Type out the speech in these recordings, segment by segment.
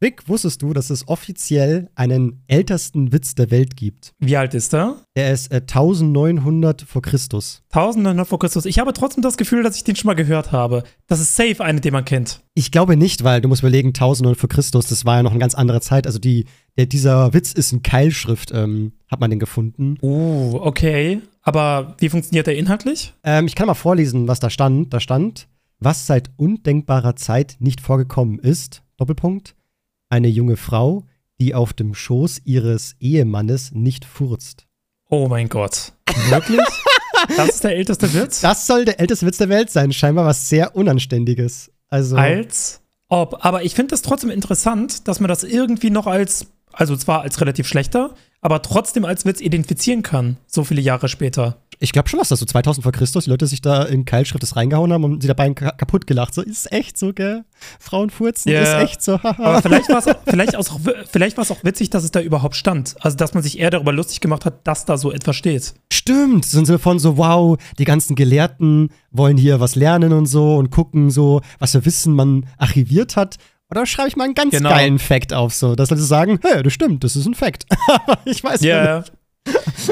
Vic, wusstest du, dass es offiziell einen ältesten Witz der Welt gibt? Wie alt ist er? Der ist äh, 1900 vor Christus. 1900 vor Christus. Ich habe trotzdem das Gefühl, dass ich den schon mal gehört habe. Das ist safe eine, den man kennt. Ich glaube nicht, weil du musst überlegen, 1900 vor Christus, das war ja noch eine ganz andere Zeit. Also die, der, dieser Witz ist in Keilschrift, ähm, hat man den gefunden. Uh, okay. Aber wie funktioniert der inhaltlich? Ähm, ich kann mal vorlesen, was da stand. Da stand, was seit undenkbarer Zeit nicht vorgekommen ist, Doppelpunkt, eine junge Frau, die auf dem Schoß ihres Ehemannes nicht furzt. Oh mein Gott. Wirklich? das ist der älteste Witz? Das soll der älteste Witz der Welt sein. Scheinbar was sehr Unanständiges. Also. Als ob. Aber ich finde das trotzdem interessant, dass man das irgendwie noch als, also zwar als relativ schlechter, aber trotzdem als Witz identifizieren kann, so viele Jahre später. Ich glaube schon, dass das so 2000 vor Christus die Leute sich da in Keilschrift das reingehauen haben und sie dabei kaputt gelacht. So, ist echt so, gell? Frauen furzen, yeah. ist echt so. Aber vielleicht war es vielleicht auch, vielleicht auch witzig, dass es da überhaupt stand. Also, dass man sich eher darüber lustig gemacht hat, dass da so etwas steht. Stimmt, so im Sinne von so, wow, die ganzen Gelehrten wollen hier was lernen und so und gucken so, was für Wissen man archiviert hat. Oder schreibe ich mal einen ganz genau. geilen Fact auf, so, dass Leute sagen, hey, das stimmt, das ist ein Fact. Aber ich weiß yeah. nicht.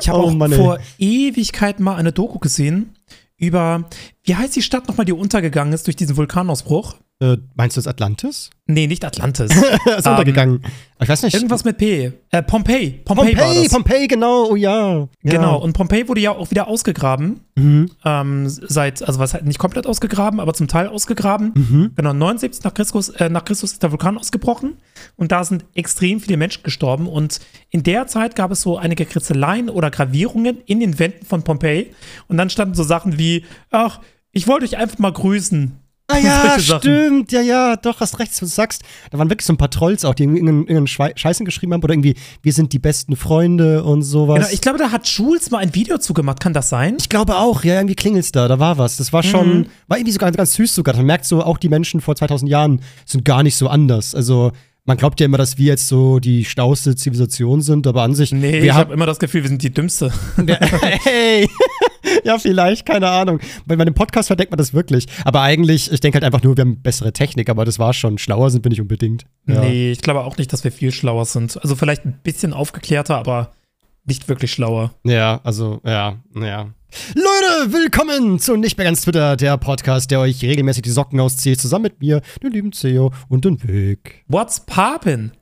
Ich habe oh, auch Mann, vor Ewigkeiten mal eine Doku gesehen über, wie heißt die Stadt nochmal, die untergegangen ist durch diesen Vulkanausbruch? Äh, meinst du das Atlantis? Nee, nicht Atlantis. ist um, untergegangen. Ich weiß nicht. Irgendwas mit P. Äh, Pompeii. Pompeii, Pompeii, Pompeii, genau, oh ja. Genau, ja. und Pompeii wurde ja auch wieder ausgegraben. Mhm. Ähm, seit, also was halt nicht komplett ausgegraben, aber zum Teil ausgegraben. Mhm. Genau, 79 nach Christus, äh, nach Christus ist der Vulkan ausgebrochen und da sind extrem viele Menschen gestorben. Und in der Zeit gab es so einige Kritzeleien oder Gravierungen in den Wänden von Pompeii. Und dann standen so Sachen wie, ach, ich wollte euch einfach mal grüßen. Ah ja, stimmt, ja, ja, doch, hast recht, was du sagst. Da waren wirklich so ein paar Trolls auch, die irgendeinen, Scheißen geschrieben haben oder irgendwie, wir sind die besten Freunde und sowas. Genau, ich glaube, da hat Jules mal ein Video zugemacht, kann das sein? Ich glaube auch, ja, irgendwie klingelt's da, da war was. Das war schon, mhm. war irgendwie sogar ganz süß sogar. Man merkt so, auch die Menschen vor 2000 Jahren sind gar nicht so anders. Also, man glaubt ja immer, dass wir jetzt so die stauste Zivilisation sind, aber an sich. Nee, ich habe immer das Gefühl, wir sind die dümmste. hey! Ja, vielleicht, keine Ahnung. Bei meinem Podcast verdeckt man das wirklich. Aber eigentlich, ich denke halt einfach nur, wir haben bessere Technik, aber das war schon. Schlauer sind wir nicht unbedingt. Ja. Nee, ich glaube auch nicht, dass wir viel schlauer sind. Also vielleicht ein bisschen aufgeklärter, aber nicht wirklich schlauer. Ja, also, ja, ja. Leute, willkommen zu Nicht mehr ganz Twitter, der Podcast, der euch regelmäßig die Socken auszieht, zusammen mit mir, dem lieben Theo und dem Weg. What's poppin'?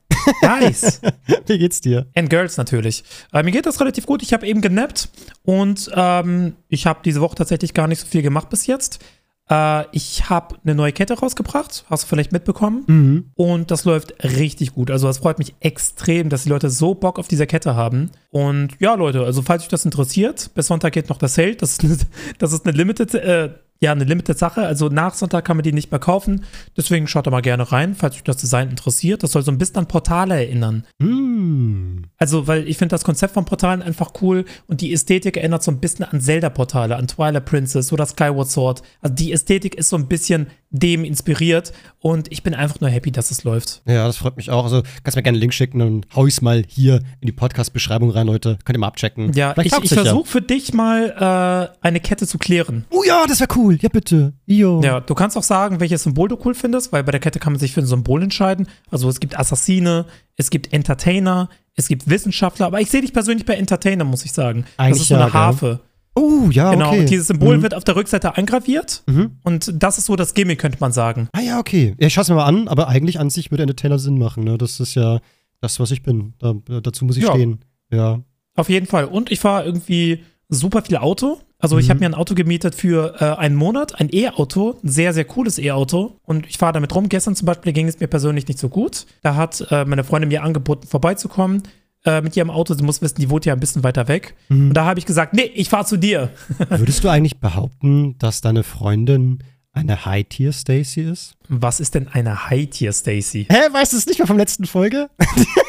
Nice. Wie geht's dir? And Girls natürlich. Äh, mir geht das relativ gut. Ich habe eben genappt und ähm, ich habe diese Woche tatsächlich gar nicht so viel gemacht bis jetzt. Äh, ich habe eine neue Kette rausgebracht, hast du vielleicht mitbekommen. Mhm. Und das läuft richtig gut. Also, das freut mich extrem, dass die Leute so Bock auf diese Kette haben. Und ja, Leute, also, falls euch das interessiert, bis Sonntag geht noch das Sale. Das ist eine, das ist eine Limited, äh, ja, eine Limited Sache. Also nach Sonntag kann man die nicht mehr kaufen. Deswegen schaut da mal gerne rein, falls euch das Design interessiert. Das soll so ein bisschen an Portale erinnern. Mm. Also, weil ich finde das Konzept von Portalen einfach cool und die Ästhetik erinnert so ein bisschen an Zelda-Portale, an Twilight Princess oder Skyward Sword. Also die Ästhetik ist so ein bisschen dem inspiriert und ich bin einfach nur happy, dass es läuft. Ja, das freut mich auch. Also kannst mir gerne einen Link schicken und hau ich's mal hier in die Podcast-Beschreibung rein, Leute. Könnt ihr mal abchecken. Ja, Vielleicht ich, ich versuche ja. für dich mal äh, eine Kette zu klären. Oh ja, das wäre cool. Ja, bitte. Jo. Ja, du kannst auch sagen, welches Symbol du cool findest, weil bei der Kette kann man sich für ein Symbol entscheiden. Also es gibt Assassine, es gibt Entertainer, es gibt Wissenschaftler, aber ich sehe dich persönlich bei Entertainer, muss ich sagen. Eigentlich das ist so eine ja, Harfe. Gell? Oh, ja, genau, okay. und dieses Symbol mhm. wird auf der Rückseite eingraviert. Mhm. Und das ist so das Gimmick, könnte man sagen. Ah ja, okay. Ja, ich schaue es mir mal an, aber eigentlich an sich würde Entertainer Sinn machen. Ne? Das ist ja das, was ich bin. Da, dazu muss ich ja. stehen. Ja. Auf jeden Fall. Und ich fahre irgendwie super viel Auto. Also ich mhm. habe mir ein Auto gemietet für äh, einen Monat, ein E-Auto, ein sehr, sehr cooles E-Auto. Und ich fahre damit rum. Gestern zum Beispiel ging es mir persönlich nicht so gut. Da hat äh, meine Freundin mir angeboten, vorbeizukommen äh, mit ihrem Auto. Sie muss wissen, die wohnt ja ein bisschen weiter weg. Mhm. Und da habe ich gesagt, nee, ich fahre zu dir. Würdest du eigentlich behaupten, dass deine Freundin eine High-Tier-Stacy ist? Was ist denn eine High-Tier-Stacy? Hä, weißt du es nicht mehr vom letzten Folge?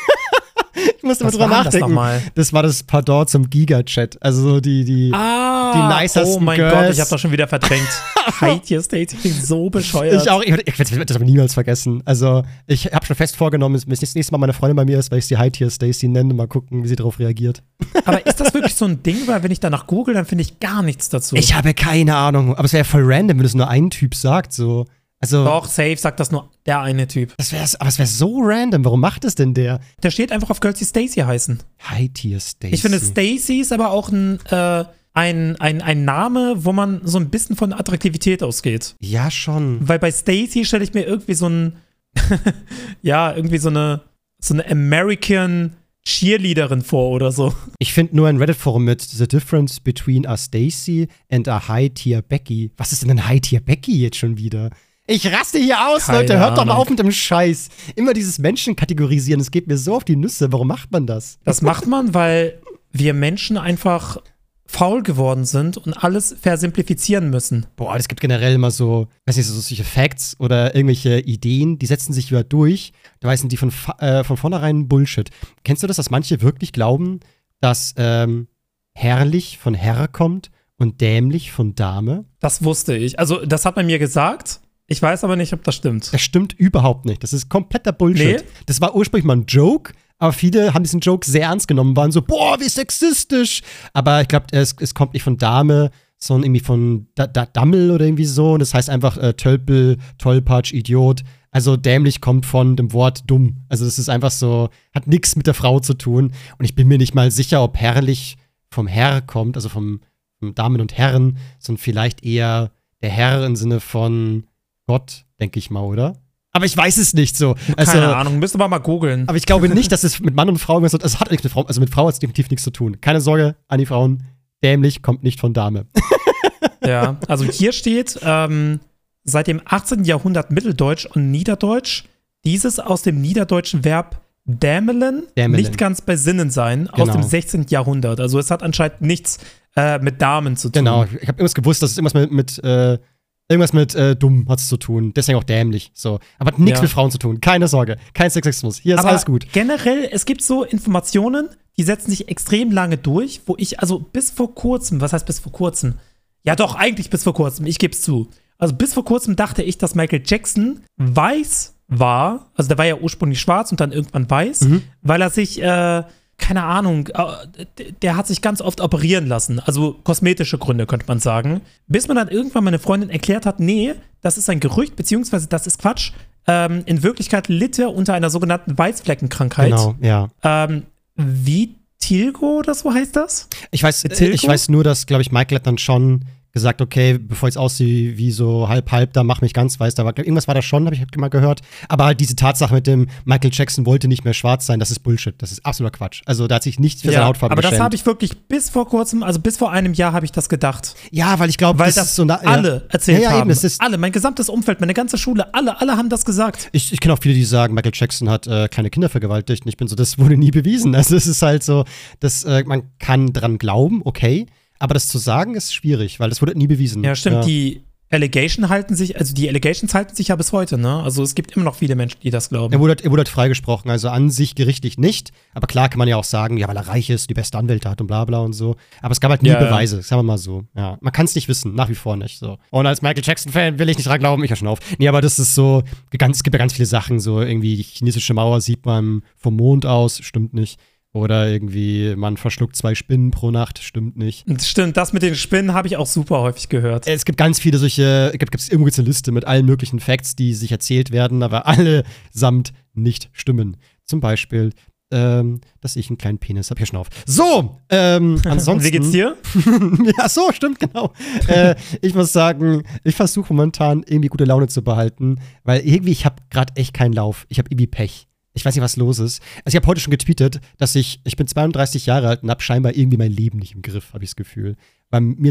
ich musste mal drüber nachdenken. Das, das, war das Pardon zum Giga-Chat. Also so die, die, ah, die nicesten Oh mein Girls. Gott, ich habe das schon wieder verdrängt. Heidje Stacy klingt so bescheuert. Ich auch, ich, ich werde das aber niemals vergessen. Also, ich habe schon fest vorgenommen, bis das nächste Mal meine Freundin bei mir ist, weil ich sie Heidje Stacy nenne, mal gucken, wie sie darauf reagiert. Aber ist das wirklich so ein Ding? Weil wenn ich danach google, dann finde ich gar nichts dazu. Ich habe keine Ahnung. Aber es wäre ja voll random, wenn es nur ein Typ sagt, so. Also, Doch, safe sagt das nur der eine Typ. das wär's, aber es wäre so random. Warum macht es denn der? Der steht einfach auf Girls, die Stacy heißen. High Tier Stacy. Ich finde, Stacy ist aber auch ein, äh, ein, ein, ein Name, wo man so ein bisschen von Attraktivität ausgeht. Ja, schon. Weil bei Stacy stelle ich mir irgendwie so ein, ja, irgendwie so eine, so eine American Cheerleaderin vor oder so. Ich finde nur ein Reddit-Forum mit The difference between a Stacy and a High Tier Becky. Was ist denn ein High Tier Becky jetzt schon wieder? Ich raste hier aus, Keine Leute. Hört doch mal Ahnung. auf mit dem Scheiß. Immer dieses Menschen kategorisieren, es geht mir so auf die Nüsse. Warum macht man das? Das macht man, weil wir Menschen einfach faul geworden sind und alles versimplifizieren müssen. Boah, es gibt generell immer so, weiß nicht, so solche Facts oder irgendwelche Ideen, die setzen sich wieder durch. Da sind die von, äh, von vornherein Bullshit. Kennst du das, dass manche wirklich glauben, dass ähm, herrlich von Herr kommt und dämlich von Dame? Das wusste ich. Also, das hat man mir gesagt. Ich weiß aber nicht, ob das stimmt. Das stimmt überhaupt nicht. Das ist kompletter Bullshit. Nee. Das war ursprünglich mal ein Joke, aber viele haben diesen Joke sehr ernst genommen, waren so, boah, wie sexistisch. Aber ich glaube, es, es kommt nicht von Dame, sondern irgendwie von da da Dammel oder irgendwie so. Und das heißt einfach äh, Tölpel, Tollpatsch, Idiot. Also dämlich kommt von dem Wort dumm. Also das ist einfach so, hat nichts mit der Frau zu tun. Und ich bin mir nicht mal sicher, ob herrlich vom Herr kommt, also vom, vom Damen und Herren, sondern vielleicht eher der Herr im Sinne von Gott, denke ich mal, oder? Aber ich weiß es nicht so. Also, Keine Ahnung, müsste man mal googeln. aber ich glaube nicht, dass es mit Mann und Frau irgendwas hat. Es hat nichts mit Frau, also mit Frau hat es definitiv nichts zu tun. Keine Sorge an die Frauen. Dämlich kommt nicht von Dame. Ja, also hier steht ähm, seit dem 18. Jahrhundert Mitteldeutsch und Niederdeutsch. Dieses aus dem niederdeutschen Verb dämelen, Dämelen. nicht ganz bei Sinnen sein, aus Genau. dem 16. Jahrhundert. Also es hat anscheinend nichts äh, mit Damen zu tun. Genau. Ich habe irgendwas gewusst, dass es irgendwas mit, mit äh, irgendwas mit äh, dumm hat es zu tun. Deswegen auch dämlich. So. Aber hat nichts Ja. mit Frauen zu tun. Keine Sorge. Kein Sexismus. Hier ist Aber alles gut. generell, es gibt so Informationen, die setzen sich extrem lange durch, wo ich, also bis vor kurzem, was heißt bis vor kurzem? Ja, doch, eigentlich bis vor kurzem, ich gebe es zu. Also bis vor kurzem dachte ich, dass Michael Jackson weiß war, also der war ja ursprünglich schwarz und dann irgendwann weiß, Mhm. weil er sich, äh, keine Ahnung, äh, der hat sich ganz oft operieren lassen. Also kosmetische Gründe, könnte man sagen. Bis man dann irgendwann meine Freundin erklärt hat, nee, das ist ein Gerücht, beziehungsweise das ist Quatsch. Ähm, in Wirklichkeit litt er unter einer sogenannten Weißfleckenkrankheit. Genau, ja. Ähm, Vitiligo oder so heißt das? Ich weiß, ich weiß nur, dass, glaube ich, Michael hat dann schon gesagt, okay, bevor ich aussehe wie so halb halb, da mach mich ganz weiß. Da war irgendwas war da schon, habe ich mal gehört. Aber halt diese Tatsache mit dem Michael Jackson wollte nicht mehr schwarz sein, das ist Bullshit. Das ist absoluter Quatsch. Also da hat sich nichts für seine Hautfarbe aber das geschämt. habe ich wirklich bis vor kurzem, also bis vor einem Jahr habe ich das gedacht. ja, weil ich glaube, Weil das, das, ist so na- ja. alle erzählt ja, ja, haben. Eben, das ist, alle, mein gesamtes Umfeld, meine ganze Schule, alle, alle haben das gesagt. ich ich kenne auch viele, die sagen, Michael Jackson hat äh, kleine Kinder vergewaltigt. Und ich bin so, das wurde nie bewiesen. Also es ist halt so, dass äh, man kann dran glauben, okay. Aber das zu sagen ist schwierig, weil das wurde nie bewiesen. Ja, stimmt, die Allegation halten sich, also die Allegations halten sich ja bis heute, ne? Also es gibt immer noch viele Menschen, die das glauben. Er wurde, er wurde halt freigesprochen, also an sich gerichtlich nicht. Aber klar kann man ja auch sagen, ja, weil er reich ist, die beste Anwälte hat und bla bla und so. Aber es gab halt nie Ja, ja. Beweise, sagen wir mal so. Ja, man kann es nicht wissen, nach wie vor nicht so. Und als Michael Jackson-Fan will ich nicht dran glauben, ich höre schon auf. Nee, aber das ist so, ganz, es gibt ja ganz viele Sachen, so irgendwie die chinesische Mauer sieht man vom Mond aus, stimmt nicht. Oder irgendwie, man verschluckt zwei Spinnen pro Nacht, stimmt nicht. Stimmt, das mit den Spinnen habe ich auch super häufig gehört. Es gibt ganz viele solche, gibt es irgendwo eine Liste mit allen möglichen Facts, die sich erzählt werden, aber alle samt nicht stimmen. Zum Beispiel, ähm, dass ich einen kleinen Penis habe. Hier schon auf. So, ähm, ansonsten. Wie geht's dir? ja, so, stimmt, genau. äh, ich muss sagen, ich versuche momentan irgendwie gute Laune zu behalten, weil irgendwie, ich habe gerade echt keinen Lauf. Ich habe irgendwie Pech. Ich weiß nicht, was los ist. Also ich habe heute schon getweetet, dass ich, ich bin 32 Jahre alt und habe scheinbar irgendwie mein Leben nicht im Griff, habe ich das Gefühl.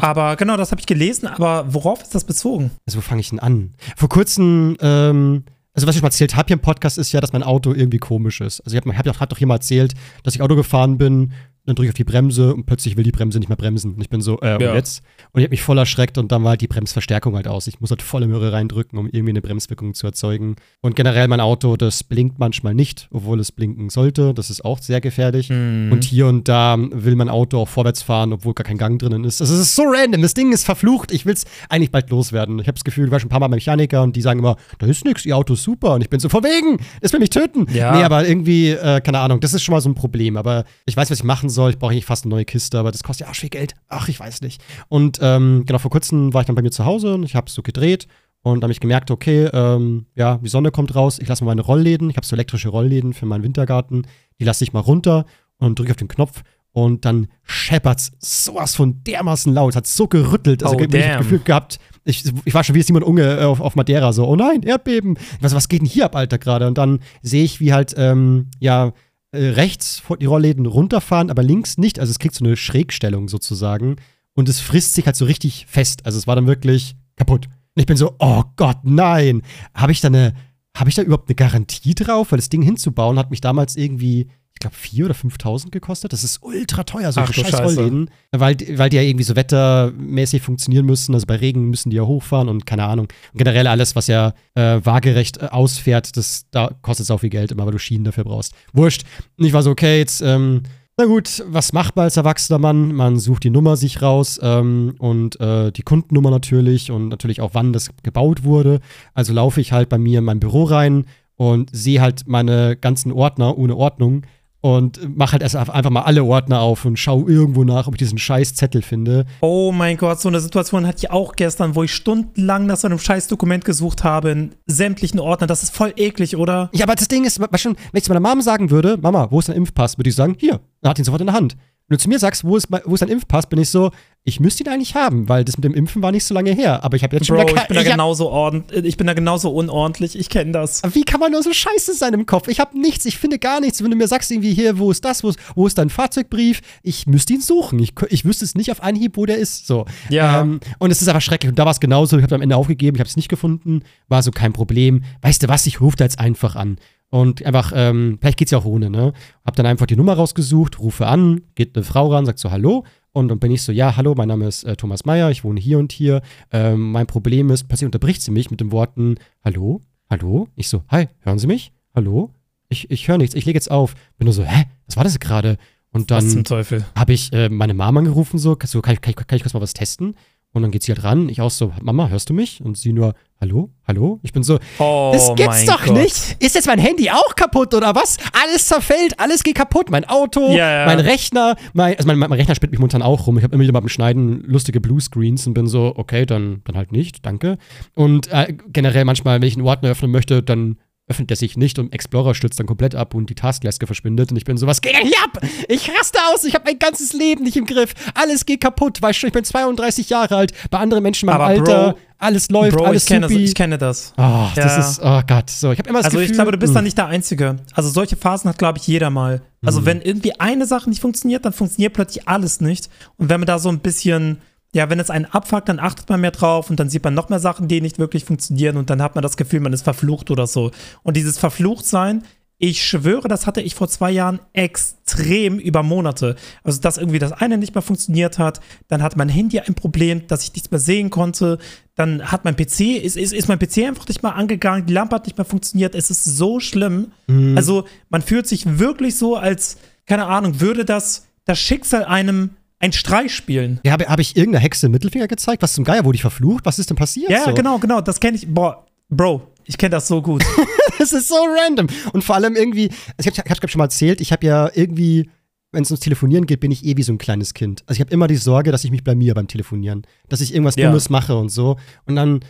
Aber genau, das habe ich gelesen, aber worauf ist das bezogen? also wo fange ich denn an? Vor kurzem, ähm, also was ich schon mal erzählt habe hier im Podcast ist ja, dass mein Auto irgendwie komisch ist. Also ich habe hab, hab doch hier mal erzählt, dass ich Auto gefahren bin, dann drücke ich auf die Bremse und plötzlich will die Bremse nicht mehr bremsen. Und ich bin so, äh, und Ja. jetzt? Und ich habe mich voll erschreckt und dann war halt die Bremsverstärkung halt aus. Ich muss halt volle Möhre reindrücken, um irgendwie eine Bremswirkung zu erzeugen. Und generell mein Auto, das blinkt manchmal nicht, obwohl es blinken sollte. Das ist auch sehr gefährlich. Mhm. Und hier und da will mein Auto auch vorwärts fahren, obwohl gar kein Gang drinnen ist. Also es ist so random. Das Ding ist verflucht. Ich will es eigentlich bald loswerden. Ich habe das Gefühl, ich war schon ein paar Mal beim Mechaniker und die sagen immer, da ist nichts, ihr Auto ist super. Und ich bin so, von wegen, das will mich töten. Ja. Nee, aber irgendwie, äh, keine Ahnung, das ist schon mal so ein Problem. Aber ich weiß, was ich machen soll. Ich brauche eigentlich fast eine neue Kiste, aber das kostet ja auch viel Geld. Ach, ich weiß nicht. Und ähm, genau, vor kurzem war ich dann bei mir zu Hause und ich habe es so gedreht. Und habe ich gemerkt, okay, ähm, ja, die Sonne kommt raus, ich lasse mal meine Rollläden, ich habe so elektrische Rollläden für meinen Wintergarten, die lasse ich mal runter und drücke auf den Knopf und dann scheppert's sowas von dermaßen laut, hat so gerüttelt, also Oh, ich das. Gefühl gehabt, ich, ich war schon wie Simon Unge äh, auf, auf Madeira, so, oh nein, Erdbeben, was, was geht denn hier ab, Alter, gerade? Und dann sehe ich, wie halt, ähm, ja, äh, rechts die Rollläden runterfahren, aber links nicht, also es kriegt so eine Schrägstellung sozusagen und es frisst sich halt so richtig fest, also es war dann wirklich kaputt. Und ich bin so, oh Gott, nein, habe ich da eine, habe ich da überhaupt eine Garantie drauf? Weil das Ding hinzubauen hat mich damals irgendwie, ich glaube, 4.000 oder 5.000 gekostet. Das ist ultra teuer, so Ach scheiß Scheiße. Rollläden. Weil, weil die ja irgendwie so wettermäßig funktionieren müssen. Also bei Regen müssen die ja hochfahren und keine Ahnung. Und generell alles, was ja äh, waagerecht äh, ausfährt, das da kostet es auch viel Geld, immer weil du Schienen dafür brauchst. Wurscht. Und ich war so, okay, jetzt, ähm, na gut, was macht man als erwachsener Mann? Man sucht die Nummer sich raus ähm, und äh, die Kundennummer natürlich und natürlich auch, wann das gebaut wurde. Also laufe ich halt bei mir in mein Büro rein und sehe halt meine ganzen Ordner ohne Ordnung und mache halt erst einfach mal alle Ordner auf und schaue irgendwo nach, ob ich diesen scheiß Zettel finde. Oh mein Gott, so eine Situation hatte ich auch gestern, wo ich stundenlang nach so einem scheiß Dokument gesucht habe in sämtlichen Ordnern. Das ist voll eklig, oder? Ja, aber das Ding ist, schon, wenn ich zu meiner Mom sagen würde, Mama, wo ist dein Impfpass, würde ich sagen, hier, dann hat ihn sofort in der Hand. Wenn du zu mir sagst, wo ist, wo ist dein Impfpass, bin ich so, ich müsste ihn eigentlich haben, weil das mit dem Impfen war nicht so lange her. Aber ich habe jetzt schon Bro, wieder ich bin da genauso ordent, ich bin da genauso unordentlich. Ich kenne das. Wie kann man nur so scheiße sein im Kopf? Ich habe nichts, ich finde gar nichts. Wenn du mir sagst, irgendwie hier, wo ist das, wo ist, wo ist dein Fahrzeugbrief? Ich müsste ihn suchen. Ich, ich wüsste es nicht auf Anhieb, wo der ist. So. Ja. Ähm, und es ist aber schrecklich. Und da war es genauso. Ich habe am Ende aufgegeben, ich habe es nicht gefunden. War so kein Problem. Weißt du was, ich rufe da jetzt einfach an. Und einfach, ähm, vielleicht geht's ja auch ohne, ne? Hab dann einfach die Nummer rausgesucht, rufe an, geht eine Frau ran, sagt so Hallo. Und dann bin ich so, ja, hallo, mein Name ist äh, Thomas Meyer, ich wohne hier und hier. Ähm, mein Problem ist, plötzlich unterbricht sie mich mit den Worten, Hallo, hallo? Ich so, hi, hören Sie mich? Hallo? Ich, ich höre nichts, ich lege jetzt auf. Bin nur so, hä, was war das gerade? Und Was zum dann Teufel? habe ich äh, meine Mama angerufen, so, so kann, ich, kann, ich, kann ich kurz mal was testen? Und dann geht sie halt ran, ich auch so, Mama, hörst du mich? Und sie nur, hallo, hallo? Ich bin so, Oh das gibt's doch Gott. nicht. Ist jetzt mein Handy auch kaputt oder was? Alles zerfällt, alles geht kaputt. Mein Auto, ja. mein Rechner, mein, also mein, mein Rechner spinnt mich momentan auch rum. Ich habe immer wieder beim Schneiden lustige Bluescreens und bin so, okay, dann, dann halt nicht, danke. Und äh, generell manchmal, wenn ich einen Ordner öffnen möchte, dann öffnet er sich nicht und Explorer stürzt dann komplett ab und die Taskleiste verschwindet und ich bin so, was geht denn hier ab? Ich raste aus, ich habe mein ganzes Leben nicht im Griff. Alles geht kaputt, weißt du, ich bin 32 Jahre alt, bei anderen Menschen in meinem Aber Alter, Bro- alles läuft, Bro, alles ich kenne, das, ich kenne das. Oh, das Ja. ist, oh Gott, so. Ich habe immer das Also Gefühl, ich glaube, du bist mh. da nicht der Einzige. Also solche Phasen hat, glaube ich, jeder mal. Also Mhm. wenn irgendwie eine Sache nicht funktioniert, dann funktioniert plötzlich alles nicht. Und wenn man da so ein bisschen, ja, wenn es einen abfuckt, dann achtet man mehr drauf und dann sieht man noch mehr Sachen, die nicht wirklich funktionieren und dann hat man das Gefühl, man ist verflucht oder so. Und dieses Verfluchtsein, ich schwöre, das hatte ich vor zwei Jahren extrem über Monate. Also, dass irgendwie das eine nicht mehr funktioniert hat, dann hat mein Handy ein Problem, dass ich nichts mehr sehen konnte, dann hat mein PC, ist, ist, ist mein PC einfach nicht mehr angegangen, die Lampe hat nicht mehr funktioniert, es ist so schlimm. Mhm. Also, man fühlt sich wirklich so, als, keine Ahnung, würde das, das Schicksal einem ein Streich spielen. Ja, habe hab ich irgendeiner Hexe Mittelfinger gezeigt? Was zum Geier wurde ich verflucht? Was ist denn passiert? Ja, so? genau, genau, das kenne ich. Boah, Bro, ich kenne das so gut. Das ist so random. Und vor allem irgendwie, ich habe ich hab's schon mal erzählt, ich habe ja irgendwie, wenn es ums Telefonieren geht, bin ich eh wie so ein kleines Kind. Also ich habe immer die Sorge, dass ich mich blamier beim Telefonieren. Dass ich irgendwas Ja. Dummes mache und so. Und dann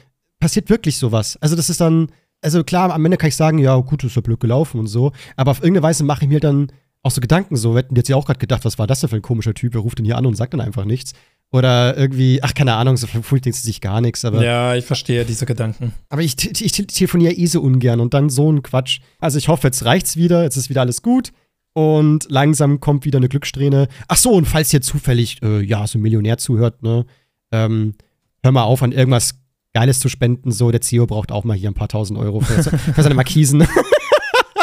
passiert wirklich sowas. Also das ist dann, also klar, am Ende kann ich sagen, ja, gut, ist ja blöd gelaufen und so. Aber auf irgendeine Weise mache ich mir dann auch so Gedanken so. Hätten jetzt ja auch gerade gedacht, was war das denn für ein komischer Typ? Wer ruft denn hier an und sagt dann einfach nichts? Oder irgendwie, ach, keine Ahnung, so fühlt sich gar nichts, aber. ja, ich verstehe diese Gedanken. Aber ich, ich te- telefoniere eh so ungern und dann so ein Quatsch. Also ich hoffe, jetzt reicht's wieder, jetzt ist wieder alles gut. Und langsam kommt wieder eine Glückssträhne. Ach so, und falls ihr zufällig, äh, ja, so ein Millionär zuhört, ne, ähm, hör mal auf, an irgendwas Geiles zu spenden. So, der CEO braucht auch mal hier ein paar tausend Euro für, für seine Markisen.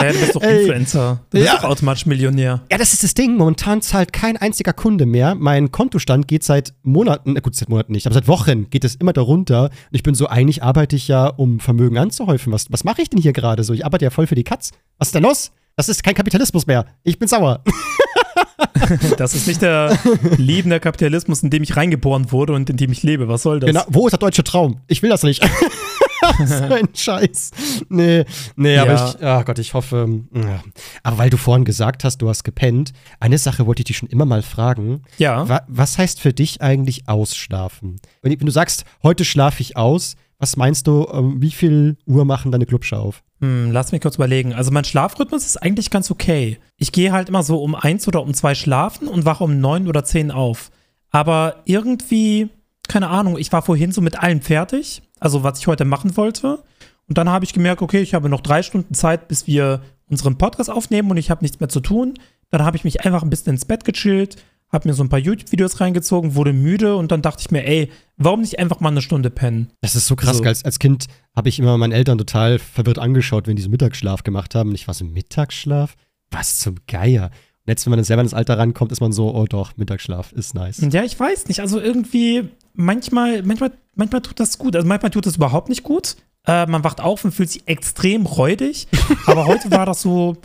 Ja, du bist doch. Influencer. Du bist Ja. doch automatisch Millionär. Ja, das ist das Ding. Momentan zahlt kein einziger Kunde mehr. Mein Kontostand geht seit Monaten, na gut, seit Monaten nicht, aber seit Wochen geht es immer darunter. Und ich bin so, eigentlich arbeite ich ja, um Vermögen anzuhäufen. Was, was mache ich denn hier gerade so? Ich arbeite ja voll für die Katz. Was ist denn los? Das ist kein Kapitalismus mehr. Ich bin sauer. Das ist nicht der liebende Kapitalismus, in dem ich reingeboren wurde und in dem ich lebe. Was soll das? Genau. Wo ist der deutsche Traum? Ich will das nicht. so ein Scheiß. Nee, nee, aber Ja. ich, ach Gott, ich hoffe. ja. Aber weil du vorhin gesagt hast, du hast gepennt, eine Sache wollte ich dich schon immer mal fragen. Ja. Wa was heißt für dich eigentlich ausschlafen? Wenn, wenn du sagst, heute schlafe ich aus, Was meinst du, um wie viel Uhr machen deine Clubsche auf? Hm, lass mich kurz überlegen. Also mein Schlafrhythmus ist eigentlich ganz okay. Ich gehe halt immer so um eins oder um zwei schlafen und wache um neun oder zehn auf. Aber irgendwie, keine Ahnung, ich war vorhin so mit allem fertig, also was ich heute machen wollte. Und dann habe ich gemerkt, okay, ich habe noch drei Stunden Zeit, bis wir unseren Podcast aufnehmen und ich habe nichts mehr zu tun. Dann habe ich mich einfach ein bisschen ins Bett gechillt, habe mir so ein paar YouTube-Videos reingezogen, wurde müde und dann dachte ich mir, ey, warum nicht einfach mal eine Stunde pennen? Das ist so krass. So. Als, als Kind habe ich immer meinen Eltern total verwirrt angeschaut, wenn die so Mittagsschlaf gemacht haben. Und ich war so, Mittagsschlaf? Was zum Geier? Und jetzt, wenn man selber ins Alter rankommt, ist man so, oh doch, Mittagsschlaf ist nice. Ja, ich weiß nicht. Also irgendwie, manchmal, manchmal, manchmal tut das gut. Also manchmal tut das überhaupt nicht gut. Äh, man wacht auf und fühlt sich extrem räudig. Aber heute war das so,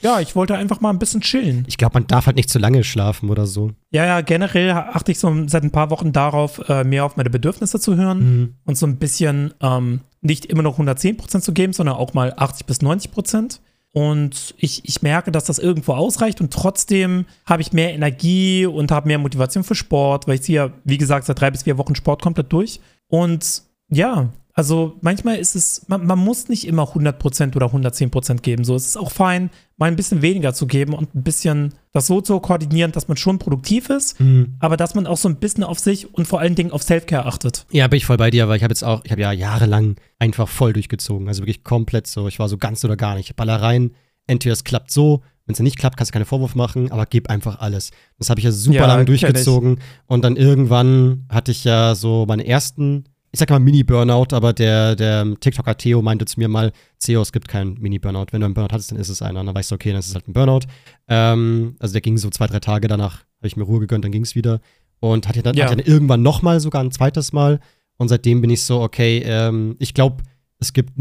ja, ich wollte einfach mal ein bisschen chillen. Ich glaube, man darf halt nicht zu lange schlafen oder so. Ja, ja, generell achte ich so seit ein paar Wochen darauf, äh, mehr auf meine Bedürfnisse zu hören mhm. und so ein bisschen ähm, nicht immer noch 110% zu geben, sondern auch mal 80 bis 90%. Und ich, ich merke, dass das irgendwo ausreicht und trotzdem habe ich mehr Energie und habe mehr Motivation für Sport, weil ich ziehe ja, wie gesagt, seit drei bis vier Wochen Sport komplett durch. Und ja, also manchmal ist es, man, man, muss nicht immer 100% oder 110% geben. So, es ist auch fein, mal ein bisschen weniger zu geben und ein bisschen das so zu koordinieren, dass man schon produktiv ist, mhm. aber dass man auch so ein bisschen auf sich und vor allen Dingen auf Selfcare achtet. Ja, bin ich voll bei dir, weil ich habe jetzt auch, ich habe ja jahrelang einfach voll durchgezogen. Also wirklich komplett so. Ich war so ganz oder gar nicht. Baller rein, entweder es klappt so, wenn es nicht klappt, kannst du keine Vorwurf machen, aber gib einfach alles. Das habe ich ja super ja, lang durchgezogen. Und dann irgendwann hatte ich ja so meine ersten ich sag mal Mini-Burnout, aber der, der TikToker Theo meinte zu mir mal, Theo, es gibt keinen Mini-Burnout. Wenn du einen Burnout hattest, dann ist es einer. Und dann weißt du, okay, dann ist es halt ein Burnout. Ähm, also der ging so zwei, drei Tage danach, habe ich mir Ruhe gegönnt, dann ging es wieder. Und hatte dann, ja. hatte dann irgendwann noch mal sogar ein zweites Mal. Und seitdem bin ich so, okay, ähm, ich glaube, es gibt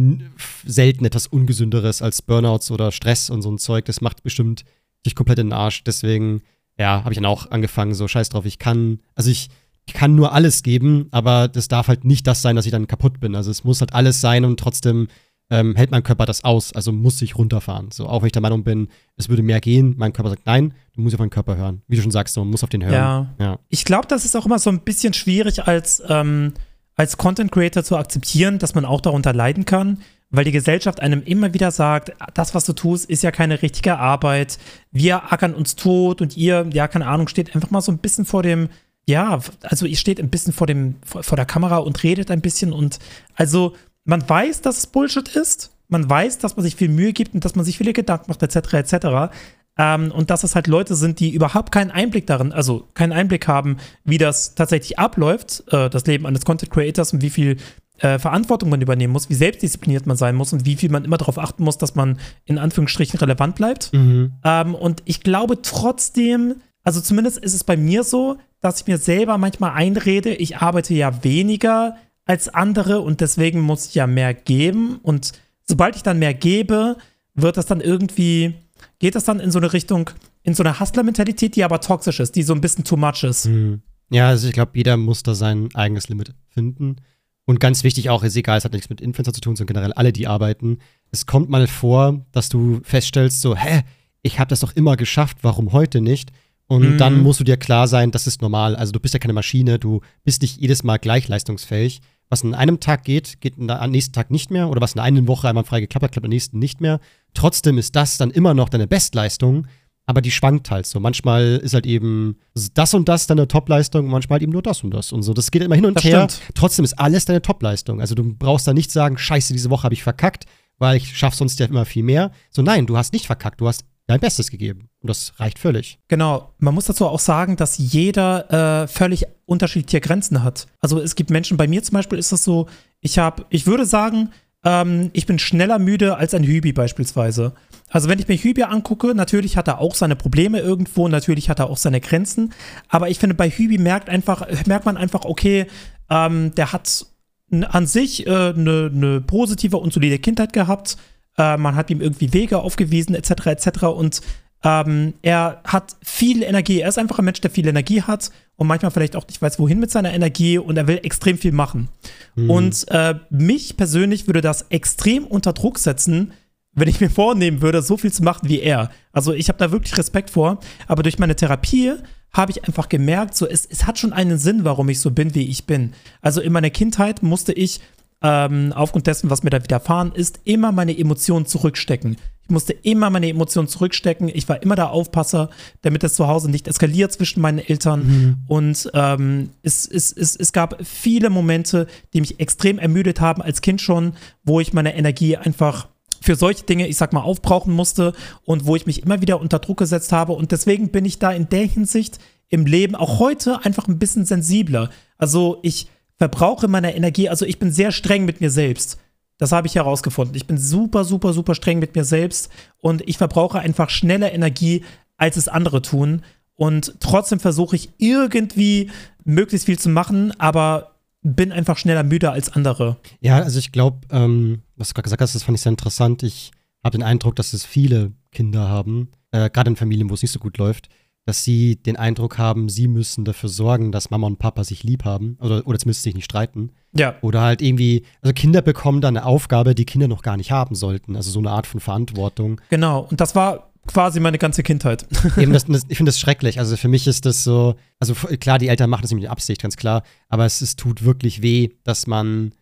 selten etwas Ungesünderes als Burnouts oder Stress und so ein Zeug. Das macht bestimmt dich komplett in den Arsch. Deswegen, ja, habe ich dann auch angefangen, so scheiß drauf, ich kann, also ich ich kann nur alles geben, aber das darf halt nicht das sein, dass ich dann kaputt bin. Also es muss halt alles sein und trotzdem ähm, hält mein Körper das aus, also muss ich runterfahren. So, auch wenn ich der Meinung bin, es würde mehr gehen, mein Körper sagt, nein, du musst auf deinen Körper hören. Wie du schon sagst, so, man muss auf den hören. Ja. ja. Ich glaube, das ist auch immer so ein bisschen schwierig als, ähm, als Content Creator zu akzeptieren, dass man auch darunter leiden kann, weil die Gesellschaft einem immer wieder sagt, das, was du tust, ist ja keine richtige Arbeit. Wir ackern uns tot und ihr, ja, keine Ahnung, steht einfach mal so ein bisschen vor dem ja, also ihr steht ein bisschen vor, dem, vor, vor der Kamera und redet ein bisschen und also man weiß, dass es Bullshit ist. Man weiß, dass man sich viel Mühe gibt und dass man sich viele Gedanken macht, etc., etc. Ähm, und dass es halt Leute sind, die überhaupt keinen Einblick darin, also keinen Einblick haben, wie das tatsächlich abläuft, äh, das Leben eines Content Creators und wie viel äh, Verantwortung man übernehmen muss, wie selbstdiszipliniert man sein muss und wie viel man immer darauf achten muss, dass man in Anführungsstrichen relevant bleibt. Mhm. Ähm, und ich glaube trotzdem, also zumindest ist es bei mir so, dass ich mir selber manchmal einrede, ich arbeite ja weniger als andere und deswegen muss ich ja mehr geben. Und sobald ich dann mehr gebe, wird das dann irgendwie, geht das dann in so eine Richtung, in so eine Hustler-Mentalität, die aber toxisch ist, die so ein bisschen too much ist. Mhm. Ja, also ich glaube, jeder muss da sein eigenes Limit finden. Und ganz wichtig auch, ist egal, es hat nichts mit Influencer zu tun, sondern generell alle, die arbeiten. Es kommt mal vor, dass du feststellst, so, hä, ich habe das doch immer geschafft, warum heute nicht? Und mhm. dann musst du dir klar sein, das ist normal. Also du bist ja keine Maschine, du bist nicht jedes Mal gleich leistungsfähig. Was in einem Tag geht, geht am nächsten Tag nicht mehr. Oder was in einer Woche einmal frei geklappt hat, klappt am nächsten nicht mehr. Trotzdem ist das dann immer noch deine Bestleistung, aber die schwankt halt so. Manchmal ist halt eben das und das deine Topleistung und manchmal halt eben nur das und das und so. Das geht immer hin und das her. Stimmt. Trotzdem ist alles deine Topleistung. Also du brauchst da nicht sagen, scheiße, diese Woche habe ich verkackt, weil ich schaffe sonst ja immer viel mehr. So nein, du hast nicht verkackt, du hast dein Bestes gegeben. Und das reicht völlig. Genau. Man muss dazu auch sagen, dass jeder äh, völlig unterschiedliche Grenzen hat. Also es gibt Menschen, bei mir zum Beispiel ist das so, ich habe, ich würde sagen, ähm, ich bin schneller müde als ein Hübi beispielsweise. Also wenn ich mir Hübi angucke, natürlich hat er auch seine Probleme irgendwo, natürlich hat er auch seine Grenzen. Aber ich finde, bei Hübi merkt einfach, merkt man einfach, okay, ähm, der hat an sich eine äh, ne, ne positive und solide Kindheit gehabt äh, man hat ihm irgendwie Wege aufgewiesen, etc., etc. Und ähm, er hat viel Energie. Er ist einfach ein Mensch, der viel Energie hat und manchmal vielleicht auch nicht weiß, wohin mit seiner Energie und er will extrem viel machen. Mhm. Und äh, mich persönlich würde das extrem unter Druck setzen, wenn ich mir vornehmen würde, so viel zu machen wie er. Also ich habe da wirklich Respekt vor. Aber durch meine Therapie habe ich einfach gemerkt, so es, es hat schon einen Sinn, warum ich so bin, wie ich bin. Also in meiner Kindheit musste ich ähm, aufgrund dessen, was mir da widerfahren ist, immer meine Emotionen zurückstecken. Ich musste immer meine Emotionen zurückstecken. Ich war immer der Aufpasser, damit es zu Hause nicht eskaliert zwischen meinen Eltern. Mhm. Und ähm, es, es, es, es gab viele Momente, die mich extrem ermüdet haben als Kind schon, wo ich meine Energie einfach für solche Dinge, ich sag mal, aufbrauchen musste und wo ich mich immer wieder unter Druck gesetzt habe. Und deswegen bin ich da in der Hinsicht im Leben auch heute einfach ein bisschen sensibler. Also ich verbrauche meine Energie, also ich bin sehr streng mit mir selbst. Das habe ich herausgefunden. Ich bin super, super, super streng mit mir selbst und ich verbrauche einfach schneller Energie, als es andere tun. Und trotzdem versuche ich irgendwie möglichst viel zu machen, aber bin einfach schneller müde als andere. Ja, also ich glaube, ähm, was du gerade gesagt hast, das fand ich sehr interessant. Ich habe den Eindruck, dass es viele Kinder haben, äh, gerade in Familien, wo es nicht so gut läuft, dass sie den Eindruck haben, sie müssen dafür sorgen, dass Mama und Papa sich lieb haben oder, oder zumindest sich nicht streiten. Ja. Oder halt irgendwie, also Kinder bekommen dann eine Aufgabe, die Kinder noch gar nicht haben sollten. Also so eine Art von Verantwortung. Genau, und das war quasi meine ganze Kindheit. Eben das, das, ich finde das schrecklich. Also für mich ist das so, also klar, die Eltern machen das nicht mit Absicht, ganz klar, aber es, es tut wirklich weh, dass man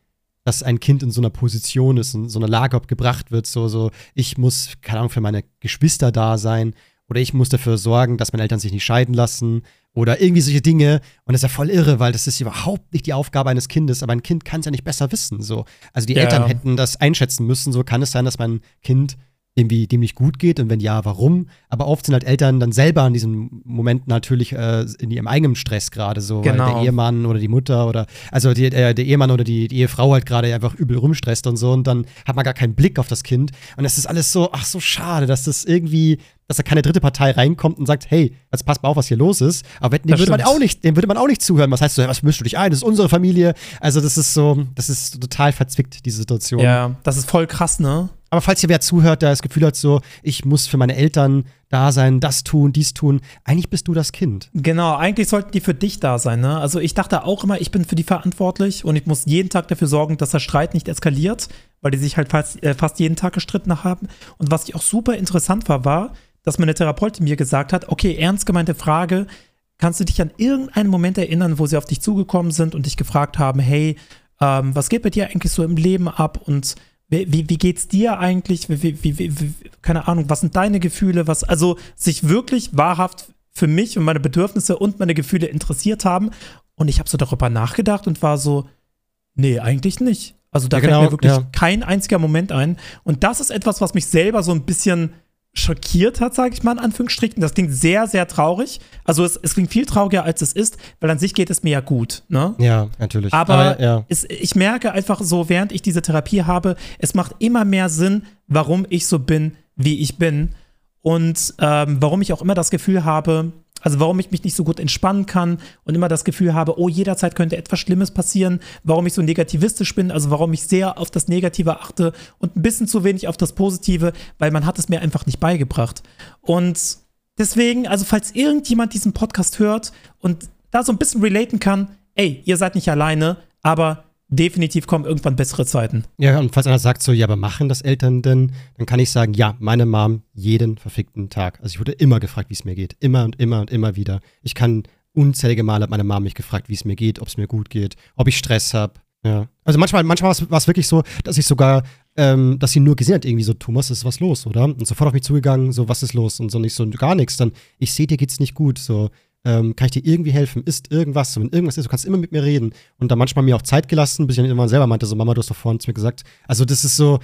dass ein Kind in so einer Position ist, in so einer Lage gebracht wird, so, so, ich muss, keine Ahnung, für meine Geschwister da sein oder ich muss dafür sorgen, dass meine Eltern sich nicht scheiden lassen oder irgendwie solche Dinge. Und das ist ja voll irre, weil das ist überhaupt nicht die Aufgabe eines Kindes, aber ein Kind kann es ja nicht besser wissen. So. Also die ja. Eltern hätten das einschätzen müssen. So kann es sein, dass mein Kind irgendwie dem nicht gut geht und wenn ja, warum. Aber oft sind halt Eltern dann selber in diesen Momenten natürlich äh, in ihrem eigenen Stress gerade so, genau. weil der Ehemann oder die Mutter oder also die, äh, der Ehemann oder die, die Ehefrau halt gerade einfach übel rumstresst und so und dann hat man gar keinen Blick auf das Kind und es ist alles so, ach so schade, dass das irgendwie dass da keine dritte Partei reinkommt und sagt, hey, jetzt passt mal auf, was hier los ist. Aber dem würde man auch nicht, dem würde man auch nicht zuhören. Was heißt so, was mischst du dich ein? Das ist unsere Familie. Also das ist so, das ist total verzwickt, diese Situation. Ja, das ist voll krass, ne? Aber falls hier wer zuhört, der das Gefühl hat, so, ich muss für meine Eltern da sein, das tun, dies tun, eigentlich bist du das Kind. Genau, eigentlich sollten die für dich da sein. Ne? Also ich dachte auch immer, ich bin für die verantwortlich und ich muss jeden Tag dafür sorgen, dass der Streit nicht eskaliert, weil die sich halt fast, äh, fast jeden Tag gestritten haben. Und was ich auch super interessant war, war, dass meine Therapeutin mir gesagt hat, okay, ernst gemeinte Frage, kannst du dich an irgendeinen Moment erinnern, wo sie auf dich zugekommen sind und dich gefragt haben, hey, ähm, was geht bei dir eigentlich so im Leben ab und wie, wie, wie geht's dir eigentlich? Wie, wie, wie, keine Ahnung, was sind deine Gefühle? Was, also sich wirklich wahrhaft für mich und meine Bedürfnisse und meine Gefühle interessiert haben. Und ich habe so darüber nachgedacht und war so, nee, eigentlich nicht. Also da ja, genau, fällt mir wirklich ja. kein einziger Moment ein. Und das ist etwas, was mich selber so ein bisschen schockiert hat, sage ich mal in Anführungsstrichen. Das klingt sehr, sehr traurig. Also es, es, klingt viel trauriger, als es ist, weil an sich geht es mir ja gut. Ne? Ja, natürlich. Aber, Aber ja. Es, ich merke einfach so, während ich diese Therapie habe, es macht immer mehr Sinn, warum ich so bin, wie ich bin. Und ähm, warum ich auch immer das Gefühl habe, also warum ich mich nicht so gut entspannen kann und immer das Gefühl habe, oh, jederzeit könnte etwas Schlimmes passieren, warum ich so negativistisch bin, also warum ich sehr auf das Negative achte und ein bisschen zu wenig auf das Positive, weil man hat es mir einfach nicht beigebracht. Und deswegen, also falls irgendjemand diesen Podcast hört und da so ein bisschen relaten kann, ey, ihr seid nicht alleine, aber definitiv kommen irgendwann bessere Zeiten. Ja, und falls einer sagt so, ja, aber machen das Eltern denn? Dann kann ich sagen, ja, meine Mom jeden verfickten Tag. Also ich wurde immer gefragt, wie es mir geht. Immer und immer und immer wieder. Ich kann unzählige Male hat meine Mom mich gefragt, wie es mir geht, ob es mir gut geht, ob ich Stress habe. Ja. Also manchmal, manchmal war es wirklich so, dass ich sogar, ähm, dass sie nur gesehen hat, irgendwie so, Thomas, ist was los, oder? Und sofort auf mich zugegangen, so, was ist los? Und so nicht so, gar nichts. Dann, ich sehe, dir geht's nicht gut. So, ähm, kann ich dir irgendwie helfen? Ist irgendwas? Wenn irgendwas ist, du kannst immer mit mir reden. Und dann manchmal mir auch Zeit gelassen, bis ich dann irgendwann selber meinte, so, Mama, du hast doch vorhin zu mir gesagt. Also, das ist so,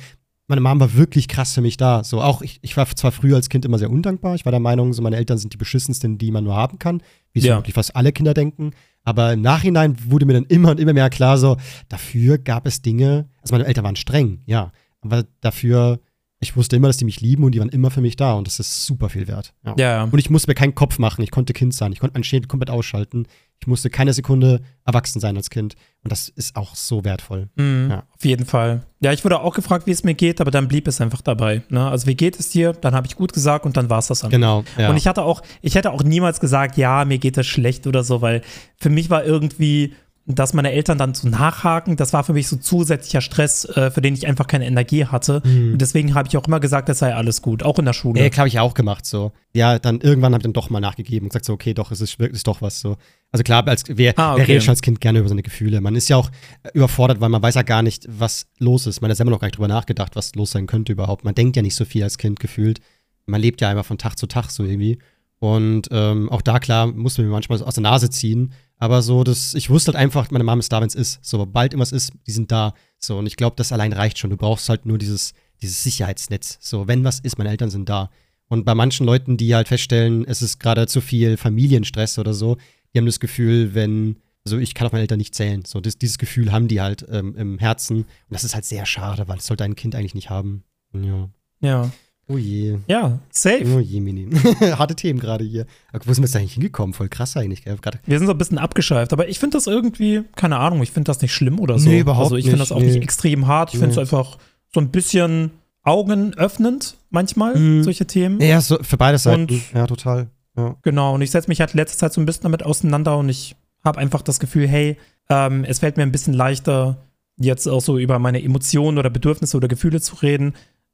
meine Mom war wirklich krass für mich da. So, auch ich, ich war zwar früher als Kind immer sehr undankbar. Ich war der Meinung, so, meine Eltern sind die beschissensten, die man nur haben kann. Wie so ja. wirklich fast alle Kinder denken. Aber im Nachhinein wurde mir dann immer und immer mehr klar, so, dafür gab es Dinge, also meine Eltern waren streng, ja. Aber dafür ich wusste immer, dass die mich lieben und die waren immer für mich da und das ist super viel wert. Ja. ja. Und ich musste mir keinen Kopf machen. Ich konnte Kind sein. Ich konnte meinen Schädel komplett ausschalten. Ich musste keine Sekunde erwachsen sein als Kind. Und das ist auch so wertvoll. Mhm, ja. Auf jeden Fall. Ja, ich wurde auch gefragt, wie es mir geht, aber dann blieb es einfach dabei. Ne? Also, wie geht es dir? Dann habe ich gut gesagt und dann war es das dann. Genau. Ja. Und ich hatte auch, ich hätte auch niemals gesagt, ja, mir geht es schlecht oder so, weil für mich war irgendwie dass meine Eltern dann so nachhaken, das war für mich so zusätzlicher Stress, äh, für den ich einfach keine Energie hatte. Mhm. Und deswegen habe ich auch immer gesagt, es sei alles gut, auch in der Schule. Ja, klar, habe ich auch gemacht so. Ja, dann irgendwann habe ich dann doch mal nachgegeben und gesagt so, okay, doch, es ist wirklich doch was so. Also klar, als wer, Ah, wer okay. redet schon als Kind gerne über seine Gefühle? Man ist ja auch überfordert, weil man weiß ja gar nicht, was los ist. Man hat selber noch gar nicht drüber nachgedacht, was los sein könnte überhaupt. Man denkt ja nicht so viel als Kind gefühlt. Man lebt ja einfach von Tag zu Tag so irgendwie. Und ähm, auch da, klar, musste mir manchmal aus der Nase ziehen. Aber so, das, ich wusste halt einfach, meine Mama ist da, wenn es ist. So, sobald irgendwas ist, die sind da. So, und ich glaube, das allein reicht schon. Du brauchst halt nur dieses, dieses Sicherheitsnetz. So, wenn was ist, meine Eltern sind da. Und bei manchen Leuten, die halt feststellen, es ist gerade zu viel Familienstress oder so, die haben das Gefühl, wenn, also ich kann auf meine Eltern nicht zählen. So, das, dieses Gefühl haben die halt ähm, im Herzen. Und das ist halt sehr schade, weil das sollte ein Kind eigentlich nicht haben. Ja. Ja. Oh je. Ja, safe. Oh je, Mini. Harte Themen gerade hier. Aber wo sind wir jetzt eigentlich hingekommen? Voll krass eigentlich? Gerade Wir sind so ein bisschen abgeschweift, aber ich finde das irgendwie, keine Ahnung, ich finde das nicht schlimm oder so. Nee, überhaupt Also ich finde nicht, das auch nee. nicht extrem hart. Ich finde es Nee. einfach so ein bisschen augenöffnend manchmal, Mhm. solche Themen. Ja, so für beide Seiten. Und- ja, total. Ja. Genau, und ich setze mich halt letzte Zeit so ein bisschen damit auseinander und ich habe einfach das Gefühl, hey, ähm, es fällt mir ein bisschen leichter, jetzt auch so über meine Emotionen oder Bedürfnisse oder Gefühle zu reden,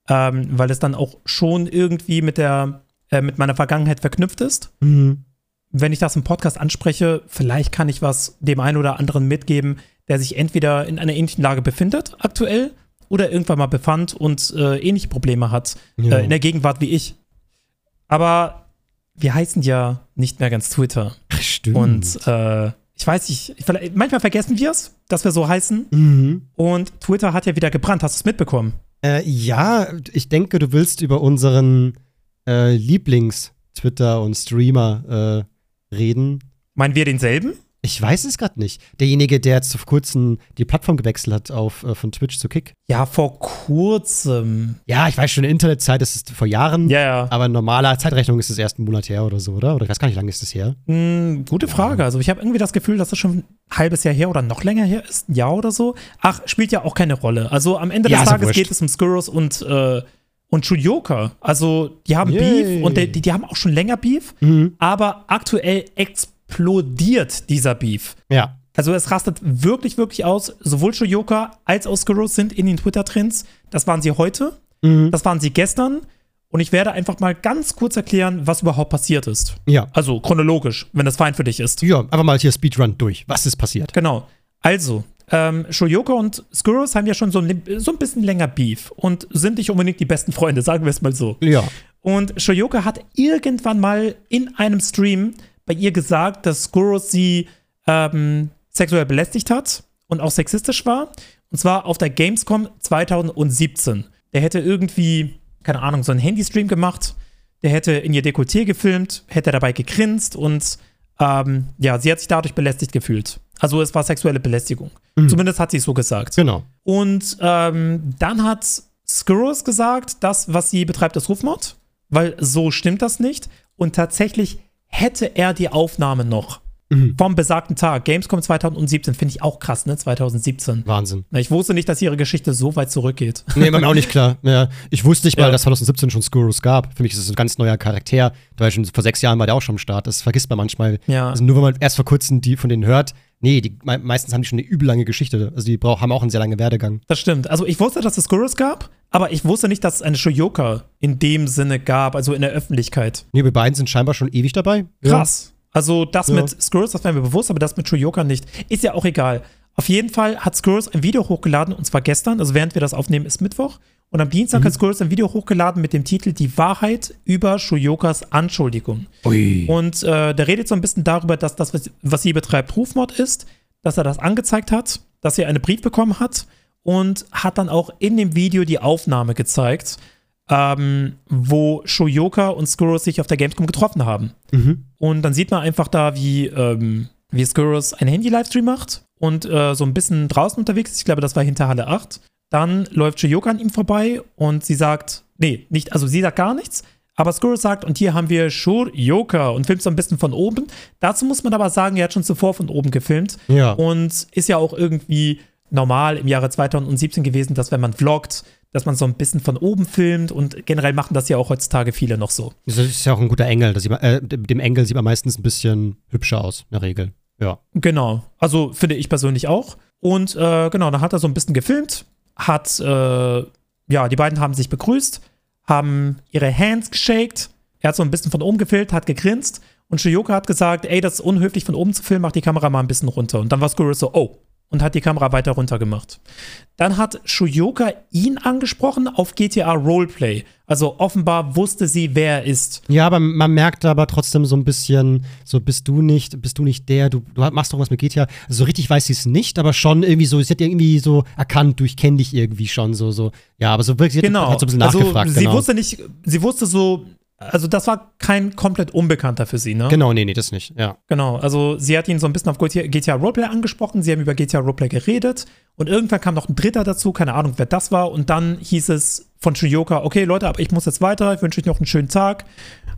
ähm, weil es dann auch schon irgendwie mit der, äh, mit meiner Vergangenheit verknüpft ist. Mhm. Wenn ich das im Podcast anspreche, vielleicht kann ich was dem einen oder anderen mitgeben, der sich entweder in einer ähnlichen Lage befindet aktuell oder irgendwann mal befand und äh, ähnliche Probleme hat Ja. äh, in der Gegenwart wie ich. Aber wir heißen ja nicht mehr ganz Twitter. Ach, stimmt. Und äh, ich weiß nicht, manchmal vergessen wir es, dass wir so heißen. mhm. Und Twitter hat ja wieder gebrannt. Hast du es mitbekommen? Äh, ja, ich denke, du willst über unseren äh, Lieblings-Twitter und Streamer äh, reden. Meinen wir denselben? Ich weiß es gerade nicht. Derjenige, der jetzt vor kurzem die Plattform gewechselt hat auf, äh, von Twitch zu Kick. Ja, vor kurzem. Ja, ich weiß schon, Internetzeit ist es vor Jahren. Ja, ja. Aber in normaler Zeitrechnung ist es erst einen Monat her oder so, oder? Oder ich weiß gar nicht, wie lange ist das her? Hm, gute Frage. Also ich habe irgendwie das Gefühl, dass das schon ein halbes Jahr her oder noch länger her ist. Ein Jahr oder so. Ach, spielt ja auch keine Rolle. Also am Ende des ja Tages geht es um Skurrus und, äh, und Shuyoka. Also die haben Yay. Beef und die, die haben auch schon länger Beef. Mhm. Aber aktuell explodiert dieser Beef. Ja. Also es rastet wirklich, wirklich aus. Sowohl Shoyoka als auch Skurrus sind in den Twitter-Trends. Das waren sie heute, Mhm. das waren sie gestern. Und ich werde einfach mal ganz kurz erklären, was überhaupt passiert ist. Ja. Also chronologisch, wenn das fein für dich ist. Ja, einfach mal hier Speedrun durch. Was ist passiert? Genau. Also, ähm, Shoyoka und Skurrus haben ja schon so ein, so ein bisschen länger Beef und sind nicht unbedingt die besten Freunde, sagen wir es mal so. Ja. Und Shoyoka hat irgendwann mal in einem Stream bei ihr gesagt, dass Skurrus sie ähm, sexuell belästigt hat und auch sexistisch war. Und zwar auf der Gamescom 2017. Der hätte irgendwie, keine Ahnung, so einen Handystream gemacht. Der hätte in ihr Dekolleté gefilmt, hätte dabei gegrinst und ähm, ja, sie hat sich dadurch belästigt gefühlt. Also es war sexuelle Belästigung. Zumindest hat sie es so gesagt. Genau. Und ähm, dann hat Skurrus gesagt, das, was sie betreibt, ist Rufmord, weil so stimmt das nicht. Und tatsächlich hätte er die Aufnahme noch Mhm. vom besagten Tag. Gamescom 2017 finde ich auch krass, ne? 2017. Wahnsinn. Ich wusste nicht, dass ihre Geschichte so weit zurückgeht. Nee, war mir auch nicht klar. Ja, ich wusste nicht mal, Ja. dass 2017 schon Skurrus gab. Für mich ist es ein ganz neuer Charakter. Weil schon vor sechs Jahren war der auch schon am Start. Das vergisst man manchmal. Ja. Also nur wenn man erst vor kurzem die von denen hört. Nee, die, me meistens haben die schon eine übel lange Geschichte. Also die brauch, haben auch einen sehr langen Werdegang. Das stimmt. Also ich wusste, dass es Skurrus gab, aber ich wusste nicht, dass es eine Shoyoka in dem Sinne gab, also in der Öffentlichkeit. Nee, wir beiden sind scheinbar schon ewig dabei. Krass. Also das Ja. mit Skurrus, das wäre mir bewusst, aber das mit Shoyoka nicht. Ist ja auch egal. Auf jeden Fall hat Skurrus ein Video hochgeladen, und zwar gestern, also während wir das aufnehmen, ist Mittwoch. Und am Dienstag hat Skurrus ein Video hochgeladen mit dem Titel Die Wahrheit über Shoyokas Anschuldigung. Ui. Und äh, der redet so ein bisschen darüber, dass das, was- was sie betreibt, Rufmord ist, dass er das angezeigt hat, dass sie einen Brief bekommen hat und hat dann auch in dem Video die Aufnahme gezeigt, ähm, wo Shoyoka und Skurrus sich auf der Gamescom getroffen haben. Mhm. Und dann sieht man einfach da, wie, ähm, wie Skurrus einen Handy-Livestream macht und äh, so ein bisschen draußen unterwegs ist. Ich glaube, das war hinter Halle 8. Dann läuft Shoyoka an ihm vorbei und sie sagt, nee, nicht, also sie sagt gar nichts, aber Skurrus sagt, und hier haben wir Shoyoka und filmt so ein bisschen von oben. Dazu muss man aber sagen, er hat schon zuvor von oben gefilmt Ja. und ist ja auch irgendwie normal im Jahre 2017 gewesen, dass wenn man vloggt, dass man so ein bisschen von oben filmt und generell machen das ja auch heutzutage viele noch so. Das ist ja auch ein guter Engel. Das sieht man, äh, dem Engel sieht man meistens ein bisschen hübscher aus, in der Regel. Ja. Genau. Also finde ich persönlich auch. Und äh, genau, dann hat er so ein bisschen gefilmt, hat, äh, ja, die beiden haben sich begrüßt, haben ihre Hands geshaked. Er hat so ein bisschen von oben gefilmt, hat gegrinst. Und Shuyoka hat gesagt, ey, das ist unhöflich von oben zu filmen, mach die Kamera mal ein bisschen runter. Und dann war Skurrus so, oh, und hat die Kamera weiter runter gemacht. Dann hat Shuyoka ihn angesprochen auf GTA Roleplay. Also offenbar wusste sie, wer er ist. Ja, aber man merkt aber trotzdem so ein bisschen, so bist du nicht, bist du nicht der, du, du machst doch was mit GTA. Also so richtig weiß sie es nicht, aber schon irgendwie so, sie hat irgendwie so erkannt, du, ich kenne dich irgendwie schon so, so. Ja, aber so wirklich, sie genau. hat so ein bisschen also, nachgefragt. Sie genau. wusste nicht, sie wusste so, also das war kein komplett Unbekannter für sie, ne? Genau, nee, nee, das nicht, ja. Genau, also sie hat ihn so ein bisschen auf GTA Roleplay angesprochen, sie haben über GTA Roleplay geredet und irgendwann kam noch ein Dritter dazu, keine Ahnung, wer das war und dann hieß es von Shuyoka, okay Leute, aber ich muss jetzt weiter, ich wünsche euch noch einen schönen Tag.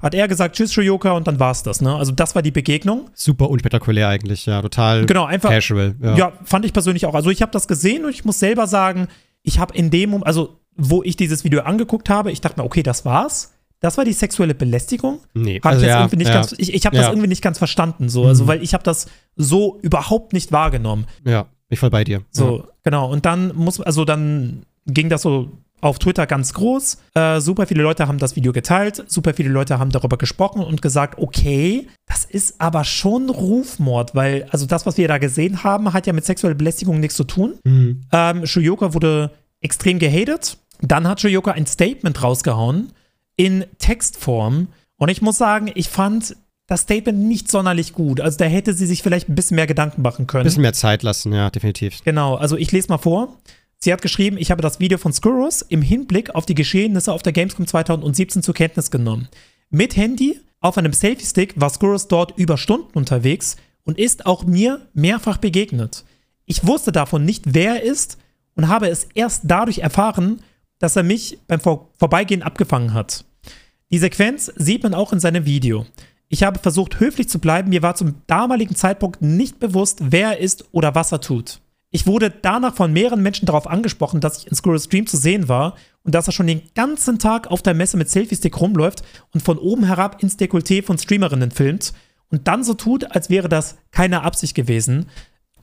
Hat er gesagt, tschüss Shuyoka und dann war es das, ne? Also das war die Begegnung. Super unspektakulär eigentlich, ja, total genau, einfach, casual. Ja. ja, fand ich persönlich auch. Also ich habe das gesehen und ich muss selber sagen, ich habe in dem, also wo ich dieses Video angeguckt habe, ich dachte mir, okay, das war's das war die sexuelle Belästigung. Nee, hab also ich ja, irgendwie nicht ja. ganz, ich, ich habe ja. das irgendwie nicht ganz verstanden, so, also weil ich habe das so überhaupt nicht wahrgenommen. Ja, ich voll bei dir. So, genau. Und dann muss, also dann ging das so auf Twitter ganz groß. Äh, super viele Leute haben das Video geteilt, super viele Leute haben darüber gesprochen und gesagt, okay, das ist aber schon Rufmord, weil, also das, was wir da gesehen haben, hat ja mit sexueller Belästigung nichts zu tun. Mhm. Ähm, Shuyoka wurde extrem gehatet. Dann hat Shuyoka ein Statement rausgehauen in Textform. Und ich muss sagen, ich fand das Statement nicht sonderlich gut. Also da hätte sie sich vielleicht ein bisschen mehr Gedanken machen können. Ein bisschen mehr Zeit lassen, ja, definitiv. Genau, also ich lese mal vor. Sie hat geschrieben, ich habe das Video von Skurrus im Hinblick auf die Geschehnisse auf der Gamescom 2017 zur Kenntnis genommen. Mit Handy auf einem Selfie-Stick war Skurrus dort über Stunden unterwegs und ist auch mir mehrfach begegnet. Ich wusste davon nicht, wer er ist und habe es erst dadurch erfahren, dass er mich beim Vor Vorbeigehen abgefangen hat. Die Sequenz sieht man auch in seinem Video. Ich habe versucht, höflich zu bleiben. Mir war zum damaligen Zeitpunkt nicht bewusst, wer er ist oder was er tut. Ich wurde danach von mehreren Menschen darauf angesprochen, dass ich in Squirrel Stream zu sehen war und dass er schon den ganzen Tag auf der Messe mit Selfie-Stick rumläuft und von oben herab ins Dekolleté von Streamerinnen filmt und dann so tut, als wäre das keine Absicht gewesen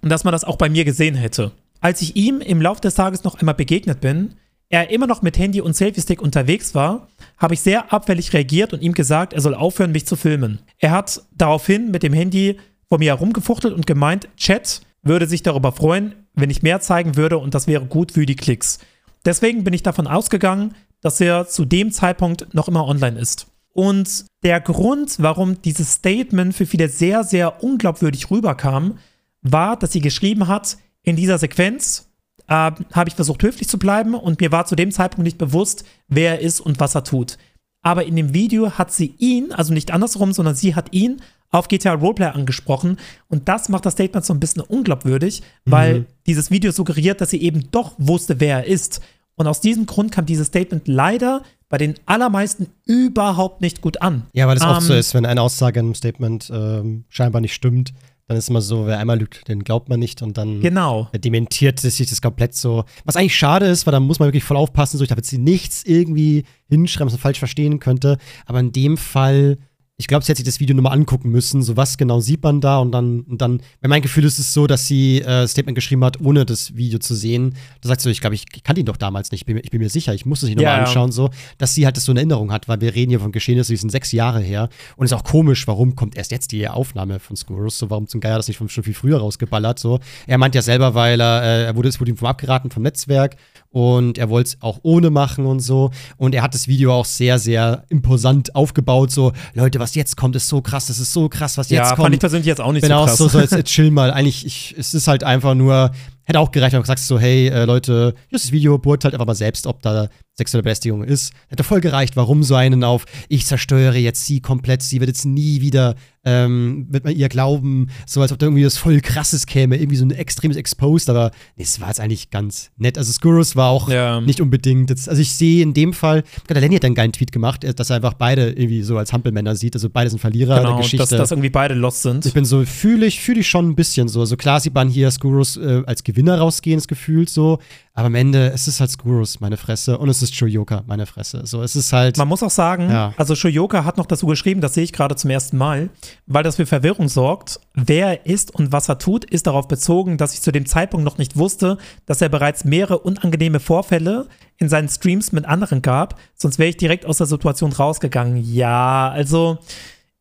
und dass man das auch bei mir gesehen hätte. Als ich ihm im Laufe des Tages noch einmal begegnet bin, er immer noch mit Handy und Selfie-Stick unterwegs war, habe ich sehr abfällig reagiert und ihm gesagt, er soll aufhören, mich zu filmen. Er hat daraufhin mit dem Handy vor mir herumgefuchtelt und gemeint, Chat würde sich darüber freuen, wenn ich mehr zeigen würde und das wäre gut für die Klicks. Deswegen bin ich davon ausgegangen, dass er zu dem Zeitpunkt noch immer online ist. Und der Grund, warum dieses Statement für viele sehr, sehr unglaubwürdig rüberkam, war, dass sie geschrieben hat, in dieser Sequenz äh, habe ich versucht, höflich zu bleiben und mir war zu dem Zeitpunkt nicht bewusst, wer er ist und was er tut. Aber in dem Video hat sie ihn, also nicht andersrum, sondern sie hat ihn auf GTA Roleplay angesprochen und das macht das Statement so ein bisschen unglaubwürdig, weil mhm. dieses Video suggeriert, dass sie eben doch wusste, wer er ist. Und aus diesem Grund kam dieses Statement leider bei den allermeisten überhaupt nicht gut an. Ja, weil es ähm, oft so ist, wenn eine Aussage im Statement ähm, scheinbar nicht stimmt, dann ist immer so, wer einmal lügt, den glaubt man nicht und dann genau. dementiert sich das komplett so. Was eigentlich schade ist, weil da muss man wirklich voll aufpassen, so ich darf jetzt nichts irgendwie hinschreiben, was man falsch verstehen könnte. Aber in dem Fall ich glaube, sie hat sich das Video nochmal angucken müssen, so was genau sieht man da? Und dann, und dann, weil mein Gefühl ist es so, dass sie äh, Statement geschrieben hat, ohne das Video zu sehen. Da sagt sie so, ich glaube, ich kannte ihn doch damals nicht, ich bin, ich bin mir sicher, ich muss es nicht nochmal ja, anschauen, so, dass sie halt das so in Erinnerung hat, weil wir reden hier von Geschehnissen, die sind sechs Jahre her. Und es ist auch komisch, warum kommt erst jetzt die Aufnahme von Skurrus, so, warum zum Geier das nicht schon viel früher rausgeballert, so. Er meint ja selber, weil er, äh, er wurde, es wurde ihm vom abgeraten vom Netzwerk und er wollte es auch ohne machen und so und er hat das Video auch sehr, sehr imposant aufgebaut, so, Leute, was jetzt kommt, ist so krass, das ist so krass, was jetzt ja, kommt. Ja, fand ich persönlich jetzt auch nicht Bin so krass. krass. so, so jetzt, jetzt chill mal. Eigentlich, ich, es ist halt einfach nur, hätte auch gereicht, wenn du sagst so, hey, äh, Leute, hier ist das Video, beurteilt einfach mal selbst, ob da sexuelle Belästigung ist. Hätte voll gereicht, warum so einen auf, ich zerstöre jetzt sie komplett, sie wird jetzt nie wieder, ähm, wird man ihr glauben, so als ob da irgendwie was voll krasses käme, irgendwie so ein extremes Exposed, aber nee, es war jetzt eigentlich ganz nett. Also Skurrus war auch ja. nicht unbedingt, jetzt, also ich sehe in dem Fall, der Lenny hat einen geilen Tweet gemacht, äh, dass er einfach beide irgendwie so als Hampelmänner sieht, also beide sind Verlierer genau, der Geschichte. Dass, dass irgendwie beide lost sind. Ich bin so, fühle ich, fühle ich schon ein bisschen so. Also klar sieht man hier Skurrus äh, als Gewinner rausgehen, das Gefühl so, aber am Ende, es ist halt Skurrus, meine Fresse. Und es ist Shoyoka, meine Fresse. So, es ist halt. Man muss auch sagen, ja. also Shoyoka hat noch dazu geschrieben, das sehe ich gerade zum ersten Mal, weil das für Verwirrung sorgt. Wer er ist und was er tut, ist darauf bezogen, dass ich zu dem Zeitpunkt noch nicht wusste, dass er bereits mehrere unangenehme Vorfälle in seinen Streams mit anderen gab. Sonst wäre ich direkt aus der Situation rausgegangen. Ja, also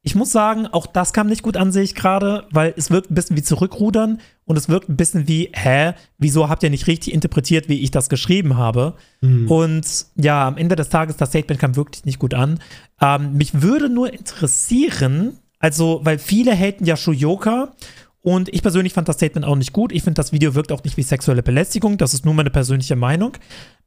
ich muss sagen, auch das kam nicht gut an, sehe ich gerade, weil es wirkt ein bisschen wie zurückrudern und es wirkt ein bisschen wie, hä, wieso habt ihr nicht richtig interpretiert, wie ich das geschrieben habe? Mhm. Und ja, am Ende des Tages, das Statement kam wirklich nicht gut an. Ähm, mich würde nur interessieren, also, weil viele haten ja Shuyoka und ich persönlich fand das Statement auch nicht gut. Ich finde, das Video wirkt auch nicht wie sexuelle Belästigung. Das ist nur meine persönliche Meinung.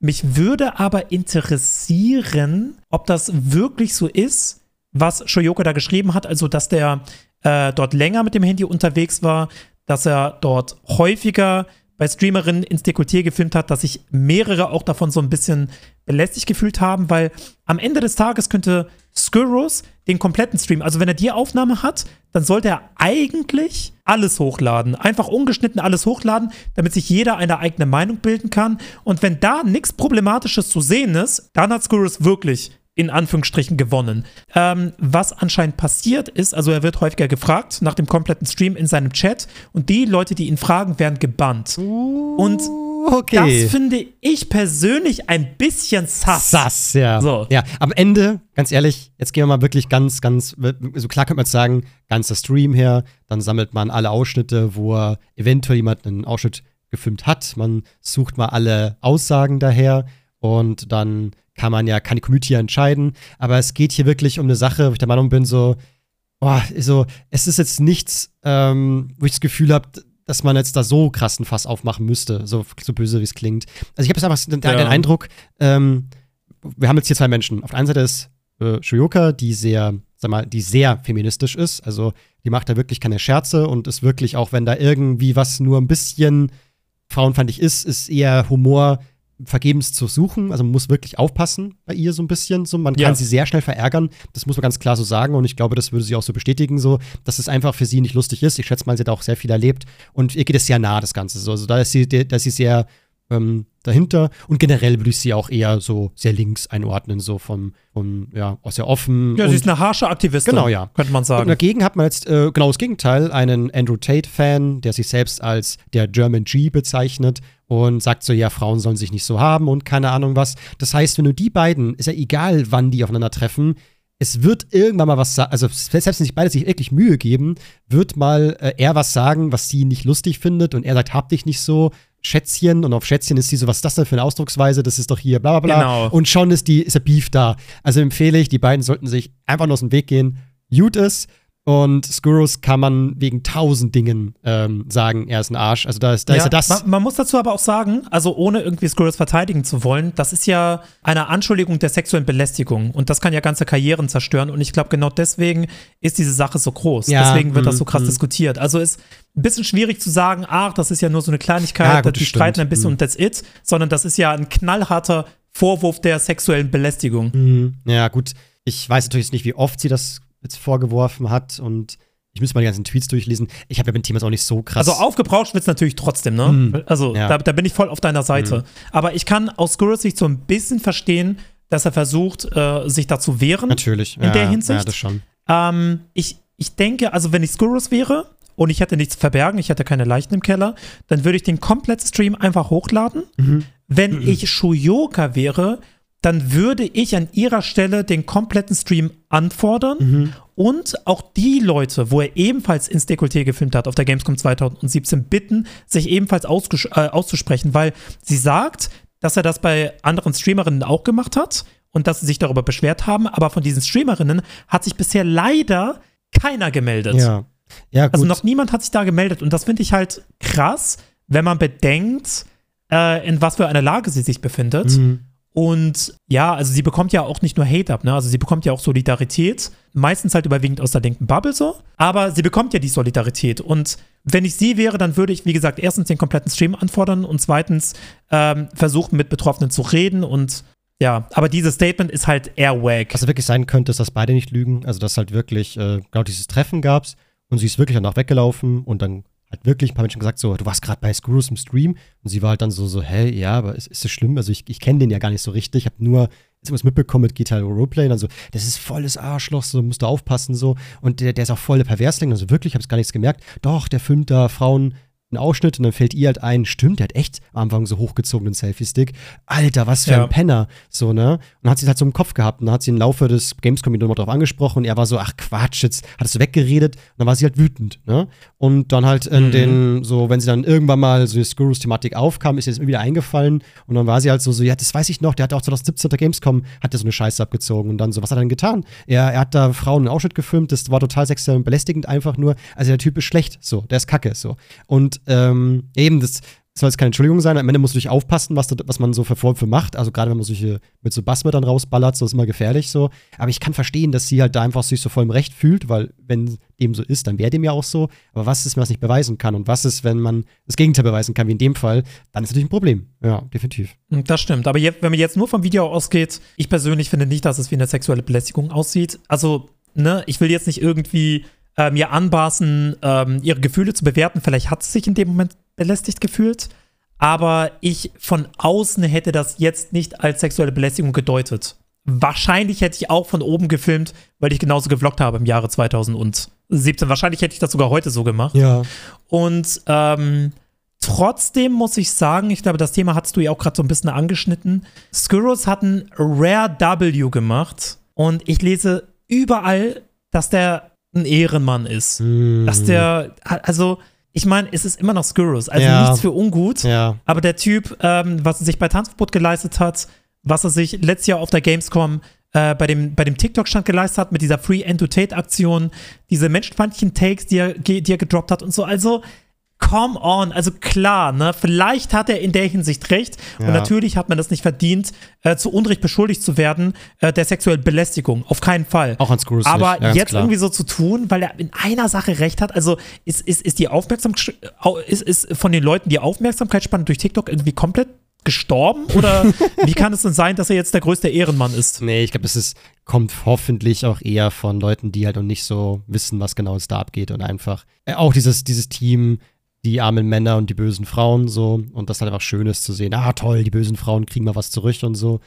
Mich würde aber interessieren, ob das wirklich so ist, was Shoyoko da geschrieben hat, also dass der äh, dort länger mit dem Handy unterwegs war, dass er dort häufiger bei Streamerinnen ins Dekolleté gefilmt hat, dass sich mehrere auch davon so ein bisschen belästigt gefühlt haben, weil am Ende des Tages könnte Skurrus den kompletten Stream, also wenn er die Aufnahme hat, dann sollte er eigentlich alles hochladen, einfach ungeschnitten alles hochladen, damit sich jeder eine eigene Meinung bilden kann. Und wenn da nichts Problematisches zu sehen ist, dann hat Skurrus wirklich in Anführungsstrichen gewonnen. Ähm, was anscheinend passiert ist, also er wird häufiger gefragt nach dem kompletten Stream in seinem Chat und die Leute, die ihn fragen, werden gebannt. Uh, und okay. das finde ich persönlich ein bisschen sass. Sass, ja. So. Ja, am Ende, ganz ehrlich, jetzt gehen wir mal wirklich ganz, ganz, so klar könnte man jetzt sagen, ganzer Stream her, dann sammelt man alle Ausschnitte, wo er eventuell jemand einen Ausschnitt gefilmt hat. Man sucht mal alle Aussagen daher und dann kann man ja, kann die Community ja entscheiden. Aber es geht hier wirklich um eine Sache, wo ich der Meinung bin, so, boah, so, es ist jetzt nichts, ähm, wo ich das Gefühl habe, dass man jetzt da so krassen Fass aufmachen müsste, so, so böse wie es klingt. Also ich habe jetzt einfach den, ja. den Eindruck, ähm, wir haben jetzt hier zwei Menschen. Auf der einen Seite ist äh, Shoyoka, die sehr, sag mal, die sehr feministisch ist. Also die macht da wirklich keine Scherze und ist wirklich, auch wenn da irgendwie was nur ein bisschen frauenfeindlich ist, ist eher Humor vergebens zu suchen. Also man muss wirklich aufpassen bei ihr so ein bisschen. So, man ja. kann sie sehr schnell verärgern. Das muss man ganz klar so sagen. Und ich glaube, das würde sie auch so bestätigen, so, dass es einfach für sie nicht lustig ist. Ich schätze mal, sie hat auch sehr viel erlebt. Und ihr geht es sehr nah, das Ganze. So. Also da ist sie, da ist sie sehr ähm, dahinter. Und generell würde ich sie auch eher so sehr links einordnen, so vom, vom ja, sehr offen. Ja, sie ist eine harsche Aktivistin. Genau, ja. Könnte man sagen. Und dagegen hat man jetzt äh, genau das Gegenteil, einen Andrew Tate-Fan, der sich selbst als der German G bezeichnet und sagt so, ja, Frauen sollen sich nicht so haben und keine Ahnung was. Das heißt, wenn du die beiden, ist ja egal, wann die aufeinander treffen, es wird irgendwann mal was sagen, also selbst wenn sich beide sich wirklich Mühe geben, wird mal äh, er was sagen, was sie nicht lustig findet und er sagt, hab dich nicht so, Schätzchen und auf Schätzchen ist sie so, was ist das denn für eine Ausdrucksweise? Das ist doch hier bla bla bla. Genau. Und schon ist, die, ist der Beef da. Also empfehle ich, die beiden sollten sich einfach nur aus dem Weg gehen. Gut ist. Und Skurrus kann man wegen tausend Dingen ähm, sagen, er ist ein Arsch. Also da ist, da ja, ist ja das. Man, man, muss dazu aber auch sagen, also ohne irgendwie Skurrus verteidigen zu wollen, das ist ja eine Anschuldigung der sexuellen Belästigung. Und das kann ja ganze Karrieren zerstören. Und ich glaube, genau deswegen ist diese Sache so groß. Ja, deswegen wird das so krass mm, diskutiert. Also ist ein bisschen schwierig zu sagen, ach, das ist ja nur so eine Kleinigkeit, ja, gut, die streiten ein bisschen mm. und that's it. Sondern das ist ja ein knallharter Vorwurf der sexuellen Belästigung. Mhm. Ja, gut. Ich weiß natürlich nicht, wie oft sie das jetzt vorgeworfen hat und ich müsste mal die ganzen Tweets durchlesen. Ich habe ja mit dem Thema auch nicht so krass. Also aufgebraucht wird es natürlich trotzdem, ne? Mm, also ja. da, da, bin ich voll auf deiner Seite. Mm. Aber ich kann aus Skurrus Sicht so ein bisschen verstehen, dass er versucht, äh, sich da zu wehren. Natürlich. In ja, der Hinsicht. Ja, das schon. Ähm, ich, ich denke, also wenn ich Skurrus wäre und ich hätte nichts zu verbergen, ich hätte keine Leichen im Keller, dann würde ich den kompletten Stream einfach hochladen. Mhm. Wenn mhm. ich Shuyoka wäre, dann würde ich an ihrer Stelle den kompletten Stream anfordern mhm. und auch die Leute, wo er ebenfalls ins Dekolleté gefilmt hat auf der Gamescom 2017, bitten, sich ebenfalls äh, auszusprechen, weil sie sagt, dass er das bei anderen Streamerinnen auch gemacht hat und dass sie sich darüber beschwert haben, aber von diesen Streamerinnen hat sich bisher leider keiner gemeldet. Ja. Ja, also gut. Also noch niemand hat sich da gemeldet und das finde ich halt krass, wenn man bedenkt, äh, in was für einer Lage sie sich befindet. Mhm. Und ja, also sie bekommt ja auch nicht nur Hate ab, ne? Also sie bekommt ja auch Solidarität. Meistens halt überwiegend aus der linken Bubble so. Aber sie bekommt ja die Solidarität. Und wenn ich sie wäre, dann würde ich, wie gesagt, erstens den kompletten Stream anfordern und zweitens ähm, versuchen, mit Betroffenen zu reden. Und ja, aber dieses Statement ist halt eher wack. Was wirklich sein könnte, ist, dass beide nicht lügen. Also, dass halt wirklich äh, genau dieses Treffen gab und sie ist wirklich danach weggelaufen und dann hat wirklich ein paar Menschen gesagt, so, du warst gerade bei Screws im Stream. Und sie war halt dann so, so, hä, ja, aber ist, ist das schlimm? Also ich, ich kenne den ja gar nicht so richtig, ich habe nur jetzt was mitbekommen mit Guitar Roleplay. Und dann so, das ist volles Arschloch, so musst du aufpassen so. Und der, der ist auch voll der Perversling, also wirklich, ich habe es gar nichts gemerkt. Doch, der filmt da Frauen einen Ausschnitt und dann fällt ihr halt ein, stimmt, der hat echt am Anfang so hochgezogenen Selfie-Stick. Alter, was für ja. ein Penner. So, ne? Und dann hat sie es halt so im Kopf gehabt und dann hat sie im Laufe des Gamescom nochmal drauf angesprochen und er war so, ach Quatsch, jetzt hat es weggeredet und dann war sie halt wütend, ne? Und dann halt in mhm. den, so, wenn sie dann irgendwann mal so die Skurrus-Thematik aufkam, ist ihr das wieder eingefallen und dann war sie halt so, so, ja, das weiß ich noch, der hat auch 2017 der Gamescom, hat der so eine Scheiße abgezogen und dann so, was hat er denn getan? Er, er hat da Frauen einen Ausschnitt gefilmt, das war total sexuell und belästigend einfach nur, also der Typ ist schlecht, so, der ist kacke, so. Und, ähm, eben, das soll jetzt keine Entschuldigung sein. Am Ende musst du dich aufpassen, was, was man so für Vorwürfe macht. Also gerade wenn man solche mit so Bassmüttern rausballert, so ist immer gefährlich so. Aber ich kann verstehen, dass sie halt da einfach sich so voll im Recht fühlt, weil wenn dem so ist, dann wäre dem ja auch so. Aber was ist, wenn man es nicht beweisen kann? Und was ist, wenn man das Gegenteil beweisen kann, wie in dem Fall? Dann ist natürlich ein Problem. Ja, definitiv. Das stimmt. Aber jetzt, wenn man jetzt nur vom Video ausgeht, ich persönlich finde nicht, dass es wie eine sexuelle Belästigung aussieht. Also, ne, ich will jetzt nicht irgendwie äh, mir anbaßen, ähm, ihre Gefühle zu bewerten. Vielleicht hat sie sich in dem Moment belästigt gefühlt. Aber ich von außen hätte das jetzt nicht als sexuelle Belästigung gedeutet. Wahrscheinlich hätte ich auch von oben gefilmt, weil ich genauso gevloggt habe im Jahre 2017. Wahrscheinlich hätte ich das sogar heute so gemacht. Ja. Und ähm, trotzdem muss ich sagen, ich glaube, das Thema hattest du ja auch gerade so ein bisschen angeschnitten. Skurrus hat ein Rare W gemacht und ich lese überall, dass der ein Ehrenmann ist. Mm. Dass der, also ich meine, es ist immer noch Skurrus, also ja. nichts für ungut. Ja. Aber der Typ, ähm, was er sich bei Tanzverbot geleistet hat, was er sich letztes Jahr auf der Gamescom äh, bei dem, bei dem TikTok-Stand geleistet hat, mit dieser Free End to Tate-Aktion, diese menschenfeindlichen Takes, die er, die er gedroppt hat und so. Also, come on, also klar, ne, vielleicht hat er in der Hinsicht recht ja. und natürlich hat man das nicht verdient, äh, zu Unrecht beschuldigt zu werden äh, der sexuellen Belästigung, auf keinen Fall. Auch an Screws Aber ja, jetzt klar. irgendwie so zu tun, weil er in einer Sache recht hat, also ist, ist, ist die Aufmerksamkeit, ist, ist von den Leuten die Aufmerksamkeitsspanne durch TikTok irgendwie komplett gestorben? Oder wie kann es denn sein, dass er jetzt der größte Ehrenmann ist? Nee, ich glaube, es ist, kommt hoffentlich auch eher von Leuten, die halt noch nicht so wissen, was genau da abgeht und einfach äh, auch dieses, dieses Team die armen Männer und die bösen Frauen so. Und das halt einfach schön ist zu sehen, ah toll, die bösen Frauen kriegen mal was zurück und so.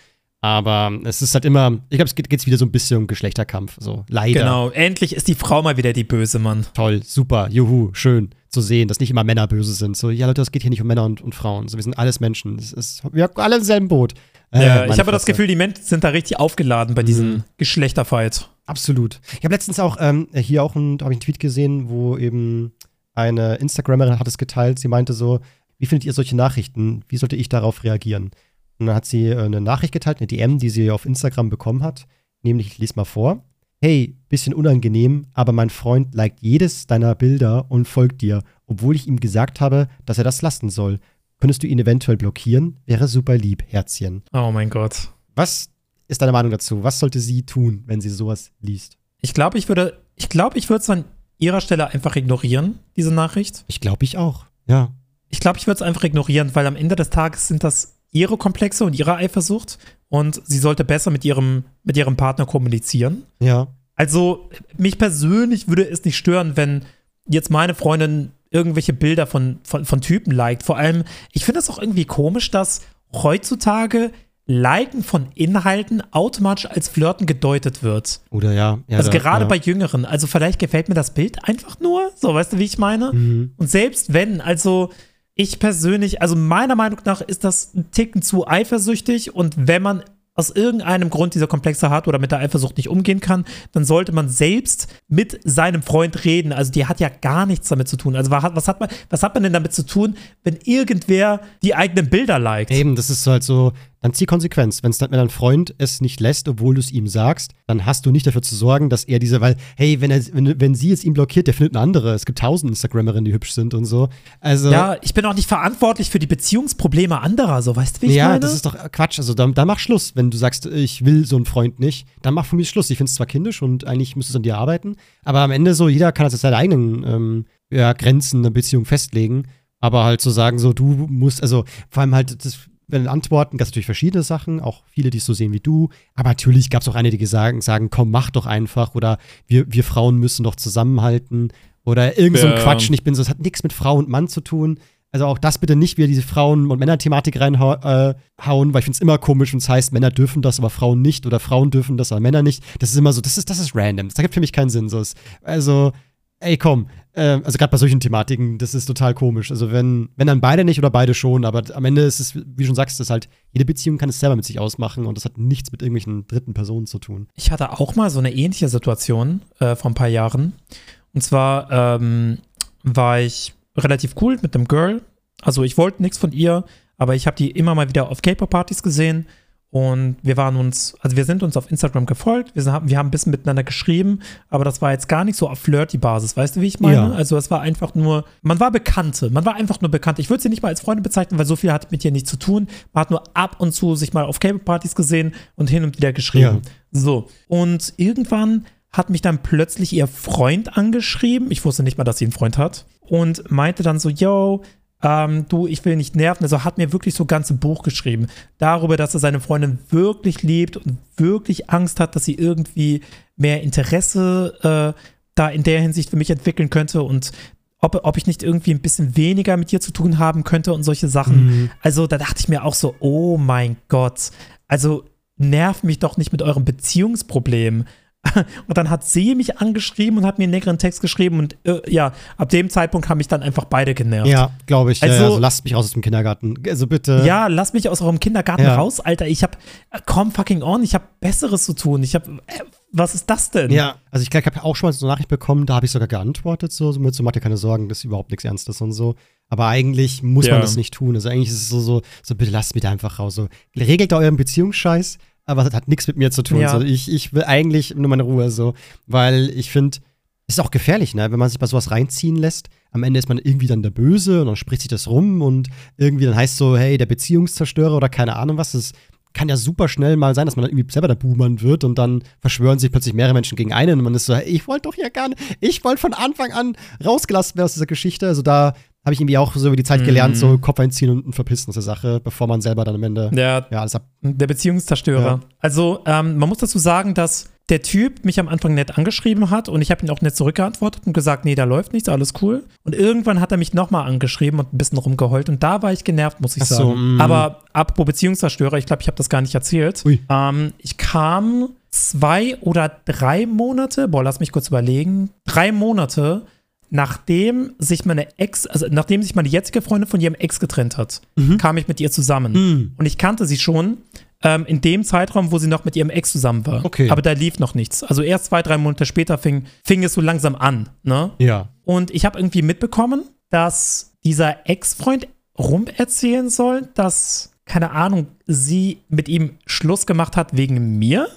Aber es ist halt immer, ich glaube, es geht wieder so ein bisschen um Geschlechterkampf, so leider. Genau, endlich ist die Frau mal wieder die böse Mann. Toll, super, juhu, schön zu sehen, dass nicht immer Männer böse sind. So, ja Leute, es geht hier nicht um Männer und, und Frauen. So, wir sind alles Menschen. Ist, wir haben alle im selben Boot. Äh, ja, ich habe das Gefühl, die Menschen sind da richtig aufgeladen bei diesem mhm. Geschlechterfight. Absolut. Ich habe letztens auch ähm, hier auch ein, habe ich einen Tweet gesehen, wo eben eine Instagramerin hat es geteilt. Sie meinte so, wie findet ihr solche Nachrichten? Wie sollte ich darauf reagieren? Und dann hat sie äh, eine Nachricht geteilt, eine DM, die sie auf Instagram bekommen hat. Nämlich, ich lese mal vor. Hey, bisschen unangenehm, aber mein Freund liked jedes deiner Bilder und folgt dir, obwohl ich ihm gesagt habe, dass er das lassen soll. Könntest du ihn eventuell blockieren? Wäre super lieb, Herzchen. Oh mein Gott. Was ist deine Meinung dazu? Was sollte sie tun, wenn sie sowas liest? Ich glaube, ich würde, ich glaube, ich würde es an ihrer Stelle einfach ignorieren, diese Nachricht. Ich glaube, ich auch. Ja. Ich glaube, ich würde es einfach ignorieren, weil am Ende des Tages sind das ihre Komplexe und ihre Eifersucht und sie sollte besser mit ihrem, mit ihrem Partner kommunizieren. Ja. Also, mich persönlich würde es nicht stören, wenn jetzt meine Freundin irgendwelche Bilder von, von, von Typen liked. Vor allem, ich finde es auch irgendwie komisch, dass heutzutage Liken von Inhalten automatisch als Flirten gedeutet wird. Oder ja. ja also da, gerade ja. bei Jüngeren. Also vielleicht gefällt mir das Bild einfach nur. So, weißt du, wie ich meine? Mhm. Und selbst wenn, also ich persönlich, also meiner Meinung nach ist das ein Ticken zu eifersüchtig und wenn man aus irgendeinem Grund dieser Komplexe hat oder mit der Eifersucht nicht umgehen kann, dann sollte man selbst mit seinem Freund reden. Also die hat ja gar nichts damit zu tun. Also was hat man, was hat man denn damit zu tun, wenn irgendwer die eigenen Bilder liked? Eben, das ist halt so, dann zieh Konsequenz. Wenn's dann, wenn dein Freund es nicht lässt, obwohl du es ihm sagst, dann hast du nicht dafür zu sorgen, dass er diese, weil, hey, wenn, er, wenn, wenn sie es ihm blockiert, der findet eine andere. Es gibt tausend Instagrammerinnen, die hübsch sind und so. Also, ja, ich bin auch nicht verantwortlich für die Beziehungsprobleme anderer, so weißt du, wie ich ja, meine? Ja, das ist doch Quatsch. Also dann, dann mach Schluss. Wenn du sagst, ich will so einen Freund nicht, dann mach von mir Schluss. Ich finde es zwar kindisch und eigentlich müsste es an dir arbeiten, aber am Ende so, jeder kann das seine eigenen ähm, ja, Grenzen einer Beziehung festlegen. Aber halt zu so sagen, so, du musst, also vor allem halt, das wenn Antworten gab es natürlich verschiedene Sachen, auch viele, die es so sehen wie du. Aber natürlich gab es auch einige, die sagen, sagen, komm, mach doch einfach oder wir, wir Frauen müssen doch zusammenhalten. oder irgend so ein ja. Quatsch. Ich bin so, es hat nichts mit Frau und Mann zu tun. Also auch das bitte nicht wieder diese Frauen- und Männer-Thematik reinhauen, äh, weil ich finde es immer komisch und es heißt, Männer dürfen das, aber Frauen nicht oder Frauen dürfen das, aber Männer nicht. Das ist immer so, das ist, das ist random. Das ergibt für mich keinen Sinn. So ist, also, ey, komm. Äh, also gerade bei solchen Thematiken, das ist total komisch. Also wenn, wenn dann beide nicht oder beide schon, aber am Ende ist es, wie du schon sagst, das halt, jede Beziehung kann es selber mit sich ausmachen und das hat nichts mit irgendwelchen dritten Personen zu tun. Ich hatte auch mal so eine ähnliche Situation äh, vor ein paar Jahren. Und zwar ähm, war ich relativ cool mit einem Girl. Also ich wollte nichts von ihr, aber ich habe die immer mal wieder auf K-Pop-Partys gesehen und wir waren uns, also wir sind uns auf Instagram gefolgt, wir haben, wir haben ein bisschen miteinander geschrieben, aber das war jetzt gar nicht so auf Flirty-Basis, weißt du, wie ich meine? Ja. Also es war einfach nur, man war Bekannte, man war einfach nur Bekannte. Ich würde sie nicht mal als Freunde bezeichnen, weil so viel hat mit ihr nichts zu tun. Man hat nur ab und zu sich mal auf K-Pop-Partys gesehen und hin und wieder geschrieben. Ja. So. Und irgendwann hat mich dann plötzlich ihr Freund angeschrieben. Ich wusste nicht mal, dass sie einen Freund hat. Und meinte dann so, yo, ähm, du, ich will nicht nerven. Also hat mir wirklich so ein ganzes Buch geschrieben. Darüber, dass er seine Freundin wirklich liebt und wirklich Angst hat, dass sie irgendwie mehr Interesse äh, da in der Hinsicht für mich entwickeln könnte und ob, ob ich nicht irgendwie ein bisschen weniger mit ihr zu tun haben könnte und solche Sachen. Mhm. Also da dachte ich mir auch so, oh mein Gott. Also nerv mich doch nicht mit eurem Beziehungsproblem. Und dann hat sie mich angeschrieben und hat mir einen längeren Text geschrieben und äh, ja, ab dem Zeitpunkt haben mich dann einfach beide genervt. Ja, glaube ich. Also, ja, also, lasst mich raus aus dem Kindergarten. Also bitte. Ja, lasst mich aus eurem Kindergarten ja. raus, Alter. Ich hab, äh, komm fucking on, ich hab Besseres zu tun. Ich hab, äh, was ist das denn? Ja, also ich glaube, ich habe auch schon mal so eine Nachricht bekommen, da habe ich sogar geantwortet, so, so mit so, mach dir keine Sorgen, das ist überhaupt nichts Ernstes und so. Aber eigentlich muss ja. man das nicht tun. Also eigentlich ist es so, so, so bitte lasst mich da einfach raus. So, regelt da euren Beziehungsscheiß aber das hat nichts mit mir zu tun. Ja. So, ich, ich will eigentlich nur meine Ruhe so, weil ich finde, es ist auch gefährlich, ne? wenn man sich bei sowas reinziehen lässt. Am Ende ist man irgendwie dann der Böse und dann spricht sich das rum und irgendwie dann heißt so, hey, der Beziehungszerstörer oder keine Ahnung was. Das kann ja super schnell mal sein, dass man dann irgendwie selber der Buhmann wird und dann verschwören sich plötzlich mehrere Menschen gegen einen und man ist so, hey, ich wollte doch hier gar nicht, ich wollte von Anfang an rausgelassen werden aus dieser Geschichte. Also da habe ich irgendwie auch so über die Zeit gelernt, so mhm. Kopf einziehen und, und verpissen aus der Sache, bevor man selber dann am Ende ja, ja alles ab. Der Beziehungszerstörer. Ja. Also, ähm, man muss dazu sagen, dass der Typ mich am Anfang nett angeschrieben hat und ich habe ihn auch nett zurückgeantwortet und gesagt, nee, da läuft nichts, alles cool. Und irgendwann hat er mich nochmal angeschrieben und ein bisschen rumgeheult und da war ich genervt, muss ich so, sagen. Mm. Aber apropos Beziehungszerstörer, ich glaube, ich habe das gar nicht erzählt. Ähm, ich kam zwei oder drei Monate, boah, lass mich kurz überlegen, drei Monate nachdem sich meine Ex, also nachdem sich meine jetzige Freundin von ihrem Ex getrennt hat, mhm. kam ich mit ihr zusammen. Mhm. Und ich kannte sie schon ähm, in dem Zeitraum, wo sie noch mit ihrem Ex zusammen war. Okay. Aber da lief noch nichts. Also erst zwei, drei Monate später fing, fing es so langsam an. Ne? Ja. Und ich habe irgendwie mitbekommen, dass dieser Ex-Freund rumerzählen soll, dass keine Ahnung, sie mit ihm Schluss gemacht hat wegen mir.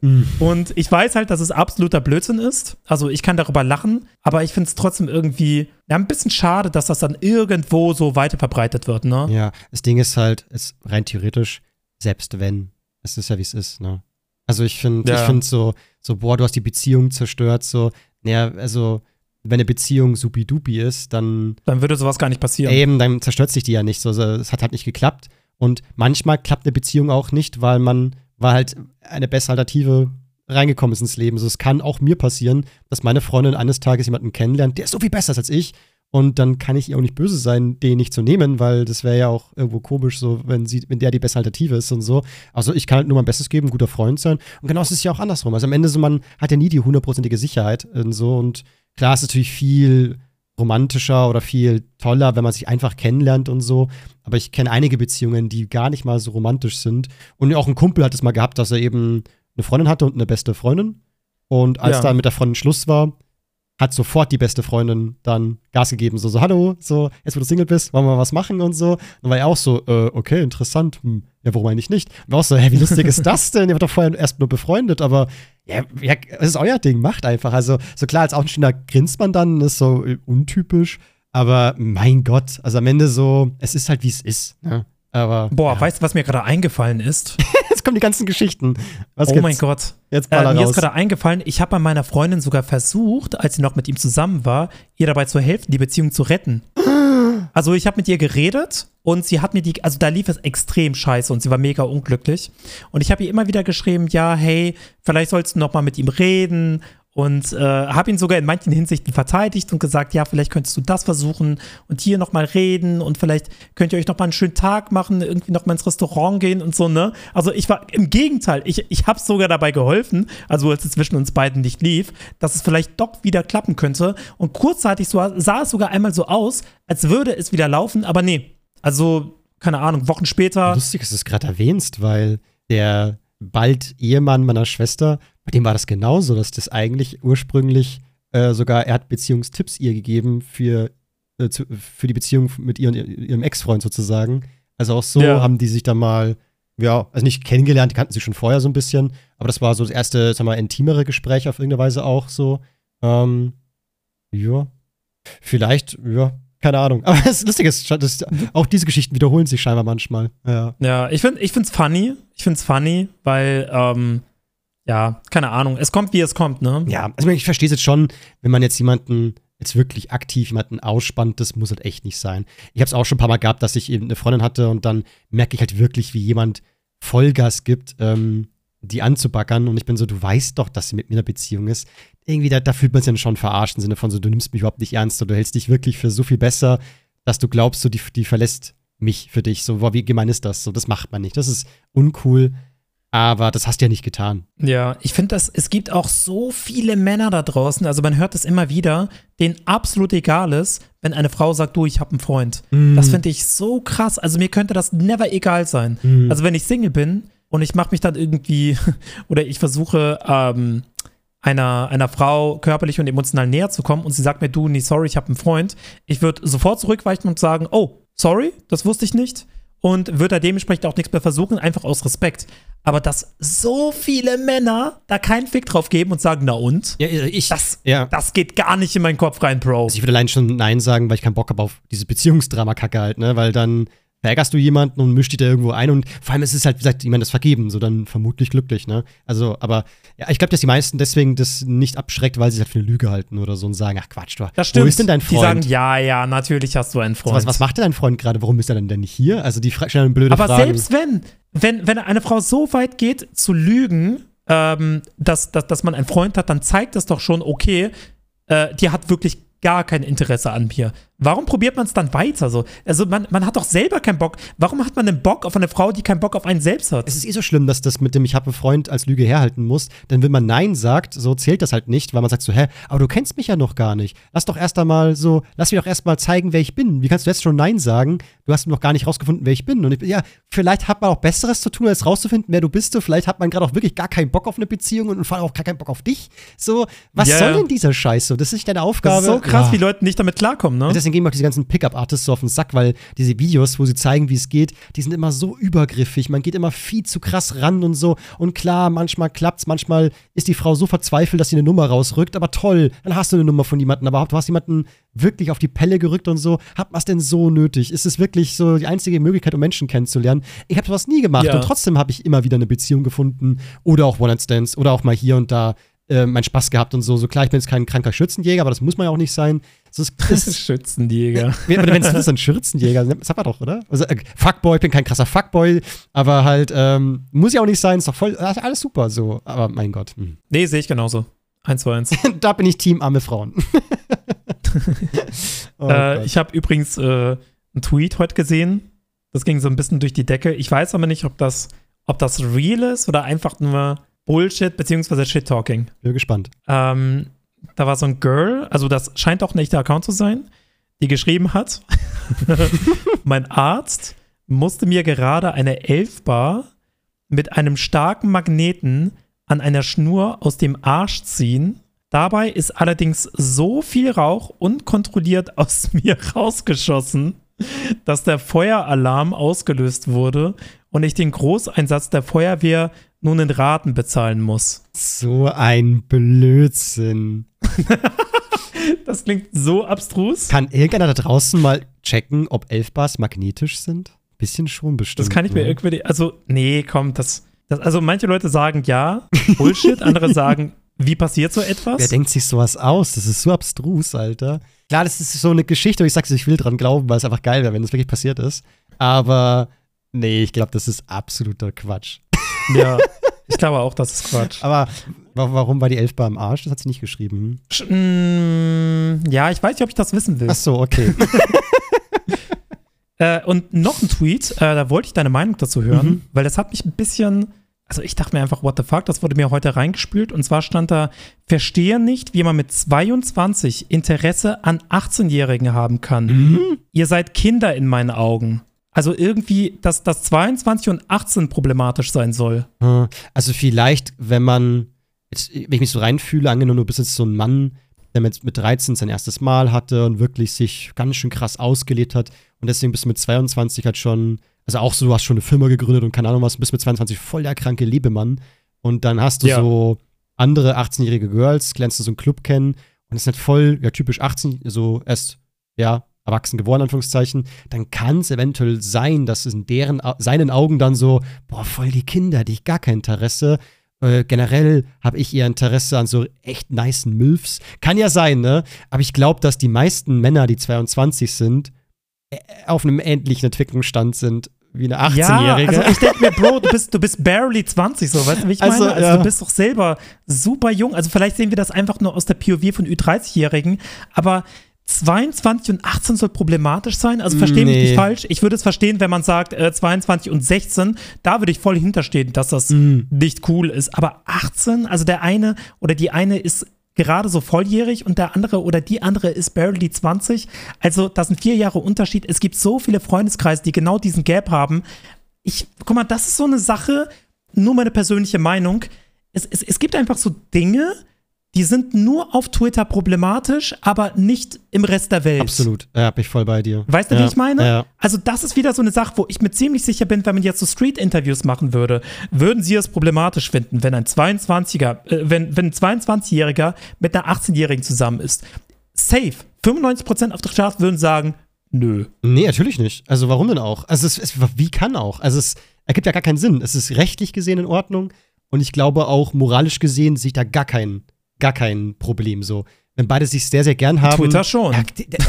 mhm. Und ich weiß halt, dass es absoluter Blödsinn ist. Also ich kann darüber lachen, aber ich finde es trotzdem irgendwie ja, ein bisschen schade, dass das dann irgendwo so weiter verbreitet wird, ne? Ja, das Ding ist halt, ist rein theoretisch, selbst wenn, es ist ja wie es ist, ne? Also ich finde, ja. ich finde so, so, boah, du hast die Beziehung zerstört, so, naja, also wenn eine Beziehung supi-dupi ist, dann. Dann würde sowas gar nicht passieren. Eben, dann zerstört sich die ja nicht. So, es hat halt nicht geklappt. Und manchmal klappt eine Beziehung auch nicht, weil man, weil halt eine bessere Alternative reingekommen ist ins Leben. Also es kann auch mir passieren, dass meine Freundin eines Tages jemanden kennenlernt, der so viel besser ist als ich. Und dann kann ich ihr auch nicht böse sein, den nicht zu nehmen, weil das wäre ja auch irgendwo komisch, so wenn sie, wenn der die bessere Alternative ist und so. Also ich kann halt nur mein Bestes geben, guter Freund sein. Und genau ist es ja auch andersrum. Also am Ende so, man hat ja nie die hundertprozentige Sicherheit und so. Und klar ist natürlich viel romantischer oder viel toller, wenn man sich einfach kennenlernt und so. Aber ich kenne einige Beziehungen, die gar nicht mal so romantisch sind. Und auch ein Kumpel hat es mal gehabt, dass er eben eine Freundin hatte und eine beste Freundin. Und als ja. da mit der Freundin Schluss war, hat sofort die beste Freundin dann Gas gegeben, so, so, hallo, so, jetzt wo du Single bist, wollen wir mal was machen und so. Dann war er auch so, äh, okay, interessant, hm, ja, warum eigentlich nicht? Und war auch so, hä, wie lustig ist das denn? Ihr wart doch vorher erst nur befreundet, aber ja, ja, es ist euer Ding, macht einfach. Also, so klar, als Außenstehender grinst man dann, ist so äh, untypisch, aber mein Gott, also am Ende so, es ist halt, wie es ist, ne? Aber, Boah, ja. weißt du, was mir gerade eingefallen ist? Jetzt kommen die ganzen Geschichten. Was oh gibt's? mein Gott. Jetzt äh, mir ist gerade eingefallen, ich habe bei meiner Freundin sogar versucht, als sie noch mit ihm zusammen war, ihr dabei zu helfen, die Beziehung zu retten. Also ich habe mit ihr geredet und sie hat mir die, also da lief es extrem scheiße und sie war mega unglücklich. Und ich habe ihr immer wieder geschrieben, ja, hey, vielleicht sollst du noch mal mit ihm reden und äh, habe ihn sogar in manchen Hinsichten verteidigt und gesagt, ja, vielleicht könntest du das versuchen und hier nochmal reden und vielleicht könnt ihr euch nochmal einen schönen Tag machen, irgendwie nochmal ins Restaurant gehen und so, ne? Also ich war im Gegenteil, ich, ich habe sogar dabei geholfen, also als es zwischen uns beiden nicht lief, dass es vielleicht doch wieder klappen könnte und kurzzeitig so, sah es sogar einmal so aus, als würde es wieder laufen, aber nee, also keine Ahnung, Wochen später. Lustig, dass du es gerade erwähnst, weil der bald Ehemann meiner Schwester bei dem war das genauso, dass das eigentlich ursprünglich äh, sogar, er hat Beziehungstipps ihr gegeben für, äh, zu, für die Beziehung mit ihr und ihrem Ex-Freund sozusagen. Also auch so ja. haben die sich dann mal, ja, also nicht kennengelernt, die kannten sich schon vorher so ein bisschen, aber das war so das erste, sag mal, intimere Gespräch auf irgendeine Weise auch so. Ähm, ja. Vielleicht, ja, keine Ahnung. Aber das Lustige ist, das, auch diese Geschichten wiederholen sich scheinbar manchmal. Ja, ja ich finde es funny. Ich finde es funny, weil ähm, ja, keine Ahnung. Es kommt, wie es kommt, ne? Ja, also ich verstehe es jetzt schon, wenn man jetzt jemanden jetzt wirklich aktiv jemanden ausspannt, das muss halt echt nicht sein. Ich habe es auch schon ein paar Mal gehabt, dass ich eben eine Freundin hatte und dann merke ich halt wirklich, wie jemand Vollgas gibt, ähm, die anzubackern und ich bin so, du weißt doch, dass sie mit mir in einer Beziehung ist. Irgendwie, da, da fühlt man sich dann schon verarscht im Sinne von so, du nimmst mich überhaupt nicht ernst oder du hältst dich wirklich für so viel besser, dass du glaubst, so, die, die verlässt mich für dich. So, boah, wie gemein ist das? So, das macht man nicht. Das ist uncool. Aber das hast du ja nicht getan. Ja, ich finde, es gibt auch so viele Männer da draußen, also man hört es immer wieder, denen absolut egal ist, wenn eine Frau sagt, du, ich habe einen Freund. Mm. Das finde ich so krass. Also mir könnte das never egal sein. Mm. Also wenn ich Single bin und ich mache mich dann irgendwie oder ich versuche ähm, einer, einer Frau körperlich und emotional näher zu kommen und sie sagt mir, du, nee, sorry, ich habe einen Freund, ich würde sofort zurückweichen und sagen, oh, sorry, das wusste ich nicht und wird da dementsprechend auch nichts mehr versuchen, einfach aus Respekt. Aber dass so viele Männer da keinen Fick drauf geben und sagen, na und? Ja, ich, das, ja. das geht gar nicht in meinen Kopf rein, Bro. Also ich würde allein schon Nein sagen, weil ich keinen Bock habe auf dieses Beziehungsdrama-Kacke halt, ne? Weil dann verärgerst du jemanden und mischst dich da irgendwo ein und vor allem ist es halt, wie gesagt, jemand das vergeben, so dann vermutlich glücklich, ne? Also, aber ja, ich glaube, dass die meisten deswegen das nicht abschreckt, weil sie es halt für eine Lüge halten oder so und sagen, ach Quatsch, du, das stimmt. wo ist denn dein Freund? Die sagen, ja, ja, natürlich hast du einen Freund. was, was macht denn dein Freund gerade? Warum ist er denn, denn nicht hier? Also die stellen blöde aber Fragen. Aber selbst wenn, wenn, wenn eine Frau so weit geht zu lügen, ähm, dass, dass, dass man einen Freund hat, dann zeigt das doch schon, okay, äh, die hat wirklich gar kein Interesse an mir. Warum probiert man es dann weiter so? Also man, man hat doch selber keinen Bock. Warum hat man denn Bock auf eine Frau, die keinen Bock auf einen selbst hat? Es ist eh so schlimm, dass das mit dem Ich habe einen Freund als Lüge herhalten muss. Denn wenn man Nein sagt, so zählt das halt nicht, weil man sagt so, hä, aber du kennst mich ja noch gar nicht. Lass doch erst einmal so, lass mich doch erst mal zeigen, wer ich bin. Wie kannst du jetzt schon Nein sagen? Du hast noch gar nicht rausgefunden, wer ich bin. Und ich, ja, vielleicht hat man auch Besseres zu tun, als rauszufinden, wer du bist. Du. Vielleicht hat man gerade auch wirklich gar keinen Bock auf eine Beziehung und vor allem auch gar keinen Bock auf dich. So, was yeah. soll denn dieser Scheiß so? Das ist nicht deine Aufgabe. Das ist so krass, ja. wie Leute nicht damit klarkommen, ne? Und deswegen gehen mir auch diese ganzen Pickup Make-up-Artists so auf den Sack, weil diese Videos, wo sie zeigen, wie es geht, die sind immer so übergriffig. Man geht immer viel zu krass ran und so. Und klar, manchmal klappt's, manchmal ist die Frau so verzweifelt, dass sie eine Nummer rausrückt. Aber toll, dann hast du eine Nummer von jemandem. Aber du hast jemanden wirklich auf die Pelle gerückt und so. Hat man es denn so nötig? Ist es wirklich so die einzige Möglichkeit, um Menschen kennenzulernen? Ich habe sowas nie gemacht ja. und trotzdem habe ich immer wieder eine Beziehung gefunden oder auch One-Night-Stands oder auch mal hier und da äh, meinen Spaß gehabt und so. So klar, ich bin jetzt kein kranker Schützenjäger, aber das muss man ja auch nicht sein. So, ist, Schützenjäger. Wenn es ist ein Schürzenjäger, das hat man doch, oder? Also, äh, Fuckboy, ich bin kein krasser Fuckboy, aber halt, ähm, muss ja auch nicht sein, ist doch voll, alles super so. Aber mein Gott. Hm. Nee, sehe ich genauso. Eins zu eins. da bin ich Team arme Frauen. oh, äh, ich habe übrigens äh, einen Tweet heute gesehen. Das ging so ein bisschen durch die Decke. Ich weiß aber nicht, ob das, ob das real ist oder einfach nur Bullshit beziehungsweise Shit-Talking. Bin gespannt. Ähm, da war so ein Girl, also das scheint auch ein echter Account zu sein, die geschrieben hat, mein Arzt musste mir gerade eine Elfbar mit einem starken Magneten an einer Schnur aus dem Arsch ziehen. Dabei ist allerdings so viel Rauch unkontrolliert aus mir rausgeschossen, dass der Feueralarm ausgelöst wurde und ich den Großeinsatz der Feuerwehr nun in Raten bezahlen muss. So ein Blödsinn. das klingt so abstrus. Kann irgendeiner da draußen mal checken, ob Elfbars magnetisch sind? Bisschen schon bestimmt. Das kann ich mir ne? irgendwie. Also, nee, komm, das, das. Also, manche Leute sagen ja, Bullshit, andere sagen, wie passiert so etwas? Wer denkt sich sowas aus? Das ist so abstrus, Alter. Klar, das ist so eine Geschichte, wo ich sage, ich will dran glauben, weil es einfach geil wäre, wenn das wirklich passiert ist. Aber nee, ich glaube, das ist absoluter Quatsch. Ja, ich glaube auch, das ist Quatsch. Aber Warum war die Elfbar am Arsch? Das hat sie nicht geschrieben. Sch mm, ja, ich weiß nicht, ob ich das wissen will. Ach so, okay. äh, und noch ein Tweet, äh, da wollte ich deine Meinung dazu hören, mhm. weil das hat mich ein bisschen also ich dachte mir einfach, what the fuck, das wurde mir heute reingespült. Und zwar stand da, verstehe nicht, wie man mit 22 Interesse an 18-Jährigen haben kann. Mhm. Ihr seid Kinder in meinen Augen. Also irgendwie, dass das 22 und 18 problematisch sein soll. Hm. Also vielleicht, wenn man, jetzt, wenn ich mich so reinfühle, angenommen, du bist jetzt so ein Mann, der mit, mit 13 sein erstes Mal hatte und wirklich sich ganz schön krass ausgelebt hat und deswegen bist du mit 22 halt schon also auch so, du hast schon eine Firma gegründet und keine Ahnung was, bist mit 22 voll der kranke Lebemann. Und dann hast du ja. so andere 18-jährige Girls, lernst du so einen Club kennen und ist nicht voll, ja, typisch 18, so erst, ja, erwachsen geworden, Anführungszeichen, dann kann es eventuell sein, dass es in deren, seinen Augen dann so, boah, voll die Kinder, die ich gar kein Interesse. Äh, generell habe ich eher Interesse an so echt nice Milfs. Kann ja sein, ne? Aber ich glaube, dass die meisten Männer, die 22 sind, äh, auf einem ähnlichen Entwicklungsstand sind wie eine 18-Jährige. Ja, also ich denke mir, Bro, du bist, du bist barely 20, so, weißt du, wie ich also, meine? Also ja. du bist doch selber super jung. Also vielleicht sehen wir das einfach nur aus der POV von Ü30-Jährigen, aber 22 und 18 soll problematisch sein? Also verstehe nee. mich nicht falsch. Ich würde es verstehen, wenn man sagt äh, 22 und 16, da würde ich voll hinterstehen, dass das mm. nicht cool ist. Aber 18, also der eine oder die eine ist gerade so volljährig und der andere oder die andere ist barely 20. Also, das sind vier Jahre Unterschied. Es gibt so viele Freundeskreise, die genau diesen Gap haben. Ich, guck mal, das ist so eine Sache, nur meine persönliche Meinung. Es, es, es gibt einfach so Dinge, die sind nur auf Twitter problematisch, aber nicht im Rest der Welt. Absolut, ja, bin ich voll bei dir. Weißt du, ja. wie ich meine? Ja. Also, das ist wieder so eine Sache, wo ich mir ziemlich sicher bin, wenn man jetzt so Street-Interviews machen würde, würden sie es problematisch finden, wenn ein 22er, äh, wenn, wenn ein 22-Jähriger mit einer 18-Jährigen zusammen ist. Safe. 95% auf der Chart würden sagen, nö. Nee, natürlich nicht. Also, warum denn auch? Also, es, es, wie kann auch? Also, es ergibt ja gar keinen Sinn. Es ist rechtlich gesehen in Ordnung und ich glaube auch moralisch gesehen sieht da gar keinen gar kein Problem so. Wenn beide sich sehr, sehr gern haben. Twitter schon. Ja,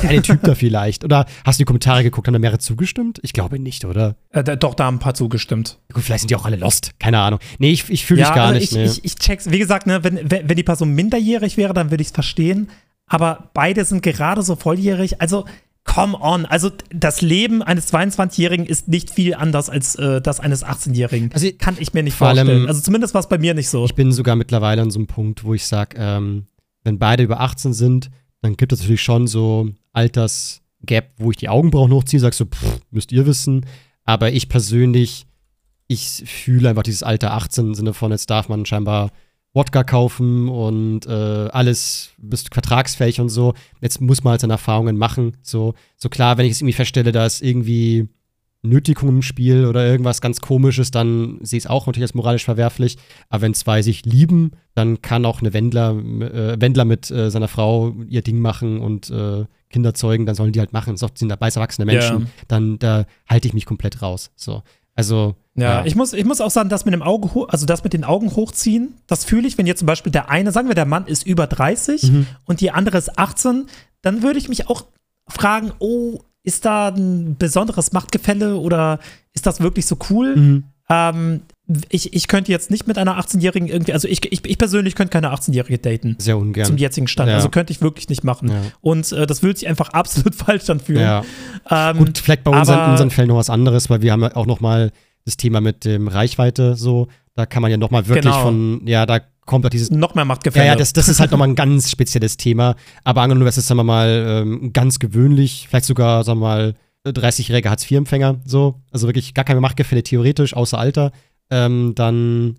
der, Typ da vielleicht. Oder hast du die Kommentare geguckt, haben da mehrere zugestimmt? Ich glaube nicht, oder? Äh, doch, da haben ein paar zugestimmt. Gut, vielleicht sind die auch alle lost. Keine Ahnung. Nee, ich, ich fühle ja, dich gar nicht. Ich, nee. ich, ich check's. Wie gesagt, ne, wenn, wenn die Person minderjährig wäre, dann würde ich es verstehen. Aber beide sind gerade so volljährig. Also, come on. Also, das Leben eines 22-Jährigen ist nicht viel anders als äh, das eines 18-Jährigen. Also, kann ich mir nicht vorstellen. Allem, also, zumindest war es bei mir nicht so. Ich bin sogar mittlerweile an so einem Punkt, wo ich sage, ähm, wenn beide über 18 sind, dann gibt es natürlich schon so Altersgap, wo ich die Augenbrauen hochziehe, sagst so, pff, müsst ihr wissen. Aber ich persönlich, ich fühle einfach dieses Alter 18 im Sinne von, jetzt darf man scheinbar Wodka kaufen und äh, alles, bist vertragsfähig und so. Jetzt muss man halt seine Erfahrungen machen. So, so klar, wenn ich es irgendwie feststelle, da ist irgendwie Nötigung im Spiel oder irgendwas ganz komisches, dann sehe ich es auch natürlich als moralisch verwerflich. Aber wenn zwei sich lieben, dann kann auch eine Wendler, äh, Wendler mit äh, seiner Frau ihr Ding machen und äh, Kinder zeugen, dann sollen die halt machen. Das sind dabei erwachsene Menschen. Yeah. Dann da halte ich mich komplett raus. So. Also. Ja, ja, Ich, muss, ich muss auch sagen, das mit dem Auge, also das mit den Augen hochziehen, das fühle ich, wenn jetzt zum Beispiel der eine, sagen wir, der Mann ist über 30 mhm. und die andere ist 18, dann würde ich mich auch fragen, oh, ist da ein besonderes Machtgefälle oder ist das wirklich so cool? Mhm. Ähm, ich, ich könnte jetzt nicht mit einer 18-Jährigen irgendwie, also ich, ich, ich persönlich könnte keine 18-Jährige daten. Sehr ungern. Zum jetzigen Stand. Ja. Also könnte ich wirklich nicht machen. Ja. Und äh, das würde sich einfach absolut falsch anfühlen. Ja. Ähm, Gut, vielleicht bei unseren, in unseren Fällen noch was anderes, weil wir haben ja auch noch mal das Thema mit dem Reichweite so. Da kann man ja noch mal wirklich genau. von, ja, da kommt doch dieses. Noch mehr Machtgefälle. Ja, ja, das, das ist halt noch mal ein ganz spezielles Thema. Aber angenommen, das ist, sagen wir mal, ähm, ganz gewöhnlich, vielleicht sogar, sagen wir mal, 30-jähriger Hartz-IV-Empfänger, so. Also wirklich gar keine Machtgefälle theoretisch, außer Alter ähm, dann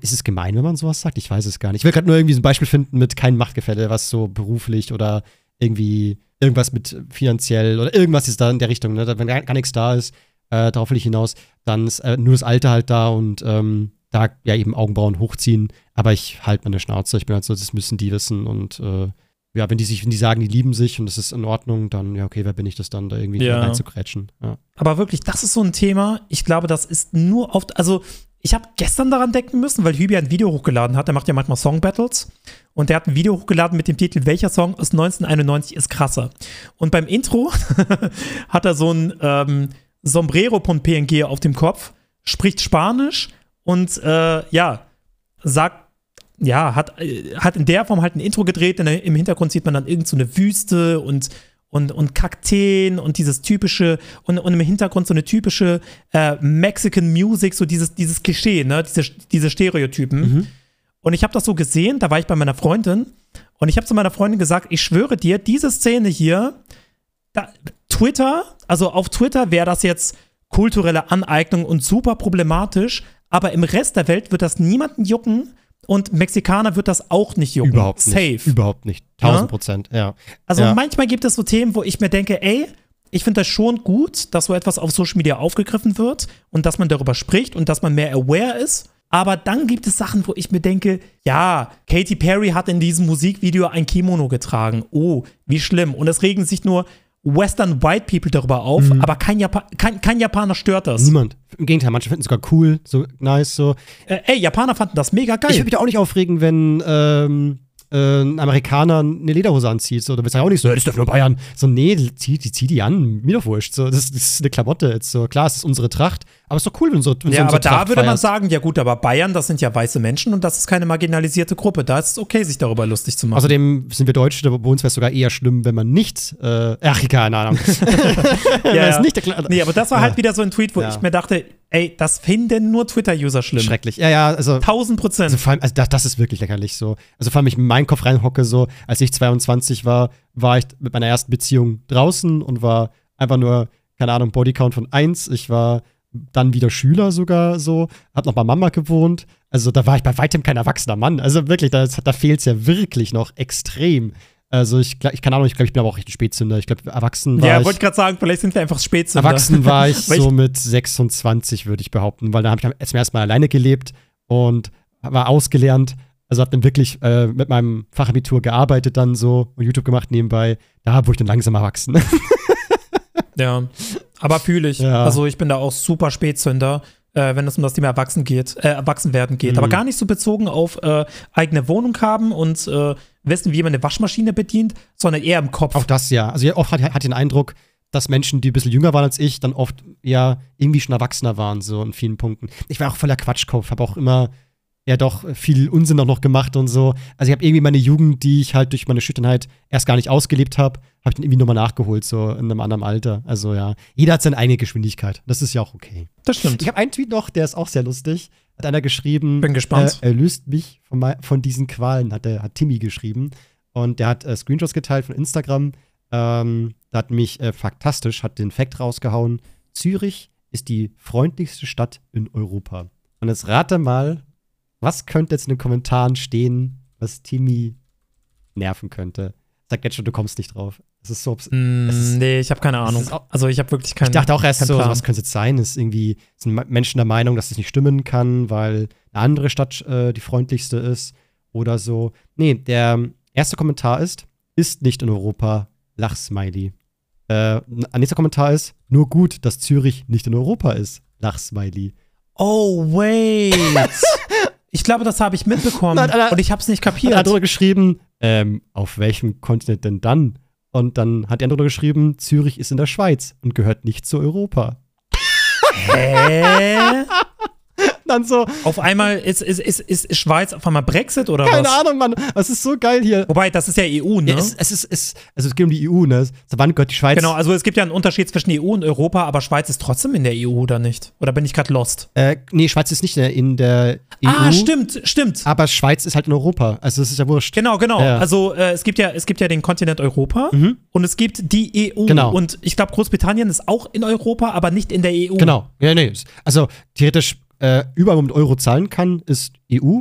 ist es gemein, wenn man sowas sagt? Ich weiß es gar nicht. Ich will gerade nur irgendwie so ein Beispiel finden mit kein Machtgefälle, was so beruflich oder irgendwie irgendwas mit finanziell oder irgendwas ist da in der Richtung. Ne? Wenn gar, gar nichts da ist, äh, darauf will ich hinaus, dann ist äh, nur das Alte halt da und ähm, da ja eben Augenbrauen hochziehen. Aber ich halte meine Schnauze. Ich bin halt so, das müssen die wissen und äh, ja, wenn die sich, wenn die sagen, die lieben sich und das ist in Ordnung, dann, ja, okay, wer bin ich das dann, da irgendwie ja. reinzukrätschen. Ja. Aber wirklich, das ist so ein Thema. Ich glaube, das ist nur oft, also ich habe gestern daran denken müssen, weil Hübi ein Video hochgeladen hat. Der macht ja manchmal Song Battles. Und der hat ein Video hochgeladen mit dem Titel Welcher Song aus 1991 ist krasser? Und beim Intro hat er so ein ähm, Sombrero von PNG auf dem Kopf, spricht Spanisch und äh, ja, sagt ja, hat, äh, hat in der Form halt ein Intro gedreht. Im Hintergrund sieht man dann irgend so eine Wüste und und, und Kakteen und dieses typische, und, und im Hintergrund so eine typische äh, Mexican Music, so dieses, dieses Klischee, ne? diese, diese Stereotypen. Mhm. Und ich habe das so gesehen, da war ich bei meiner Freundin und ich habe zu meiner Freundin gesagt, ich schwöre dir, diese Szene hier, da, Twitter, also auf Twitter wäre das jetzt kulturelle Aneignung und super problematisch, aber im Rest der Welt wird das niemanden jucken, und Mexikaner wird das auch nicht jucken. Überhaupt nicht. Safe. Überhaupt nicht. Tausend Prozent, ja. Also ja. manchmal gibt es so Themen, wo ich mir denke, ey, ich finde das schon gut, dass so etwas auf Social Media aufgegriffen wird und dass man darüber spricht und dass man mehr aware ist. Aber dann gibt es Sachen, wo ich mir denke, ja, Katy Perry hat in diesem Musikvideo ein Kimono getragen. Oh, wie schlimm. Und es regen sich nur Western White People darüber auf, mhm. aber kein, Japa kein, kein, Japaner stört das. Niemand. Im Gegenteil, manche finden es sogar cool, so nice, so. Äh, ey, Japaner fanden das mega geil. Ich würde mich auch nicht aufregen, wenn ähm, äh, ein Amerikaner eine Lederhose anzieht. So, da wird ja auch nicht so, das dürfen nur Bayern. So, nee, die, die, zieh die an, mir doch wurscht. So, das, das, ist eine Klamotte jetzt. So, klar, es ist unsere Tracht, aber es ist doch cool, wenn so. Wenn ja, so aber da Tracht würde feiert. man sagen, ja gut, aber Bayern, das sind ja weiße Menschen und das ist keine marginalisierte Gruppe. Da ist es okay, sich darüber lustig zu machen. Außerdem sind wir Deutsche, bei uns wäre es sogar eher schlimm, wenn man nicht, äh, ach, keine Ahnung. ja, ja. Ist nicht der Kla nee, aber das war ja. halt wieder so ein Tweet, wo Ja. ich mir dachte, ey, das finden nur Twitter-User schlimm. Schrecklich. Ja, ja, also. Tausend Prozent. Also vor allem, also das, das ist wirklich lächerlich so. Also vor allem, ich in meinen Kopf reinhocke, so, als ich 22 war, war ich mit meiner ersten Beziehung draußen und war einfach nur, keine Ahnung, Bodycount von 1. Ich war dann wieder Schüler sogar so, hab noch bei Mama gewohnt. Also da war ich bei weitem kein erwachsener Mann. Also wirklich, da, da fehlt es ja wirklich noch extrem. Also ich, ich keine Ahnung, ich glaube, ich bin aber auch echt ein Spätzünder. Ich glaube, erwachsen war ja, ich. wollte gerade sagen, vielleicht sind wir einfach Spätzünder. Erwachsen war ich- so mit 26, würde ich behaupten, weil da habe ich zum ersten Mal alleine gelebt und war ausgelernt. Also habe dann wirklich äh, mit meinem Fachabitur gearbeitet dann so und YouTube gemacht nebenbei. Da wurde ich dann langsam erwachsen. Ja, aber fühle ich. Ja. Also ich bin da auch super Spätzünder, äh, wenn es um das Thema Erwachsen geht, äh, Erwachsenwerden geht. Mhm. Aber gar nicht so bezogen auf äh, eigene Wohnung haben und äh, wissen, wie man eine Waschmaschine bedient, sondern eher im Kopf. Auch das ja. Also oft hatte ich den Eindruck, dass Menschen, die ein bisschen jünger waren als ich, dann oft ja irgendwie schon erwachsener waren, so in vielen Punkten. Ich war auch voller Quatschkopf, habe auch immer ja doch viel Unsinn auch noch gemacht und so. Also ich habe irgendwie meine Jugend, die ich halt durch meine Schüchternheit erst gar nicht ausgelebt habe, habe ich dann irgendwie nochmal nachgeholt, so in einem anderen Alter. Also ja, jeder hat seine eigene Geschwindigkeit. Das ist ja auch okay. das stimmt. Ich habe einen Tweet noch, der ist auch sehr lustig. Hat einer geschrieben, Bin gespannt. Äh, er löst mich von, von diesen Qualen, hat, der, hat Timmy geschrieben. Und der hat äh, Screenshots geteilt von Instagram. Ähm, da hat mich äh, faktastisch, hat den Fact rausgehauen. Zürich ist die freundlichste Stadt in Europa. Und jetzt rate mal, was könnte jetzt in den Kommentaren stehen, was Timmy nerven könnte. Sag jetzt schon, du kommst nicht drauf. Es ist so. Mm, es ist- nee, ich habe keine Ahnung. auch- Also ich habe wirklich keinen ich dachte auch erst so, Plan. was könnte es jetzt sein? Ist irgendwie, sind Menschen der Meinung, dass es nicht stimmen kann, weil eine andere Stadt äh, die freundlichste ist oder so. Nee, der erste Kommentar ist, ist nicht in Europa, Lachsmiley. Äh, ein nächster Kommentar ist, nur gut, dass Zürich nicht in Europa ist, Lachsmiley. Oh, wait. ich glaube, das habe ich mitbekommen. Nein, nein. und ich habe es nicht Hat kapiert. der andere geschrieben, ähm, auf welchem Kontinent denn dann? Und dann hat andere geschrieben, Zürich ist in der Schweiz und gehört nicht zu Europa. Hä? Dann so, Auf einmal ist, ist, ist, ist Schweiz auf einmal Brexit oder keine was? Ahnung, Mann, es ist so geil hier. Wobei, das ist ja EU, ne? Ja, es, es ist, es, also es geht um die EU, ne? Wann gehört die Schweiz? genau, also es gibt ja einen Unterschied zwischen EU und Europa, aber Schweiz ist trotzdem in der EU oder nicht? Oder bin ich gerade lost? Äh, nee, Schweiz ist nicht in der, EU. Ah, stimmt, stimmt. Aber Schweiz ist halt in Europa. Also es ist ja wurscht. Genau, genau. Ja. Also äh, es gibt ja, es gibt ja den Kontinent Europa und es gibt die EU. Genau. Und ich glaube, Großbritannien ist auch in Europa, aber nicht in der E EU. Genau. Ja, nee. Also theoretisch, äh, überall, wo man mit Euro zahlen kann, ist EU.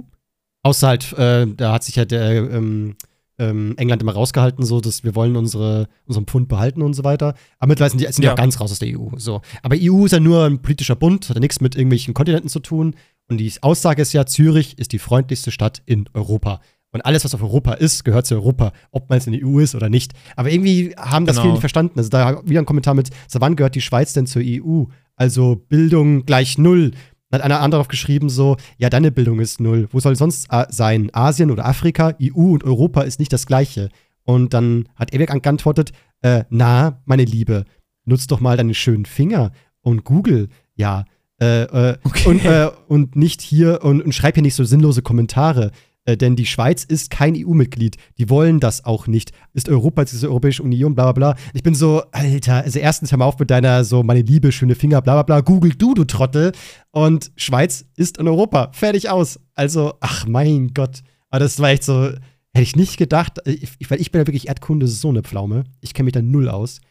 Außer halt, äh, da hat sich halt der, ähm, ähm, England immer rausgehalten, so, dass wir wollen unsere, unseren Pfund behalten und so weiter. Aber mittlerweile sind die, sind die Ja. auch ganz raus aus der EU. So. Aber EU ist ja nur ein politischer Bund, hat ja nichts mit irgendwelchen Kontinenten zu tun. Und die Aussage ist ja, Zürich ist die freundlichste Stadt in Europa. Und alles, was auf Europa ist, gehört zu Europa, ob man jetzt in der EU ist oder nicht. Aber irgendwie haben das Genau. viele nicht verstanden. Also da wieder ein Kommentar mit, seit wann gehört die Schweiz denn zur EU? Also Bildung gleich null. Dann hat einer andere geschrieben so, ja, deine Bildung ist null. Wo soll sonst äh, sein? Asien oder Afrika? EU und Europa ist nicht das Gleiche. Und dann hat Ewig geantwortet, äh, na, meine Liebe, nutz doch mal deine schönen Finger und Google, ja. Äh, äh, Okay. und, äh, und nicht hier und, und schreib hier nicht so sinnlose Kommentare. Äh, denn die Schweiz ist kein EU-Mitglied. Die wollen das auch nicht. Ist Europa diese Europäische Union, bla bla bla. Ich bin so, Alter, also erstens hör mal auf mit deiner so, meine Liebe, schöne Finger, bla bla bla. Google du, du Trottel. Und Schweiz ist in Europa. Fertig aus. Also, ach mein Gott. Aber das war echt so, hätte ich nicht gedacht, äh, ich, weil ich bin ja wirklich Erdkunde so eine Pflaume. Ich kenne mich da null aus.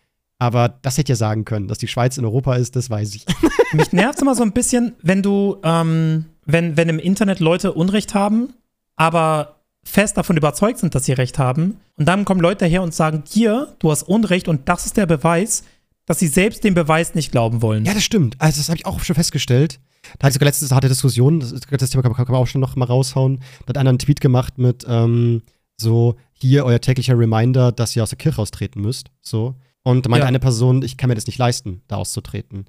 Aber das hätte ja sagen können, dass die Schweiz in Europa ist, das weiß ich. Mich nervt immer so ein bisschen, wenn du, ähm, wenn, wenn im Internet Leute Unrecht haben, aber fest davon überzeugt sind, dass sie Recht haben. Und dann kommen Leute daher und sagen, hier, du hast Unrecht und das ist der Beweis, dass sie selbst dem Beweis nicht glauben wollen. Ja, das stimmt. Also, das habe ich auch schon festgestellt. Da hatte ich sogar letztens harte Diskussion, das, das Thema kann, kann, man auch schon noch mal raushauen. Da hat einer einen Tweet gemacht mit ähm, so, hier euer täglicher Reminder, dass ihr aus der Kirche austreten müsst. So. Und meinte ja. eine Person, ich kann mir das nicht leisten, da auszutreten.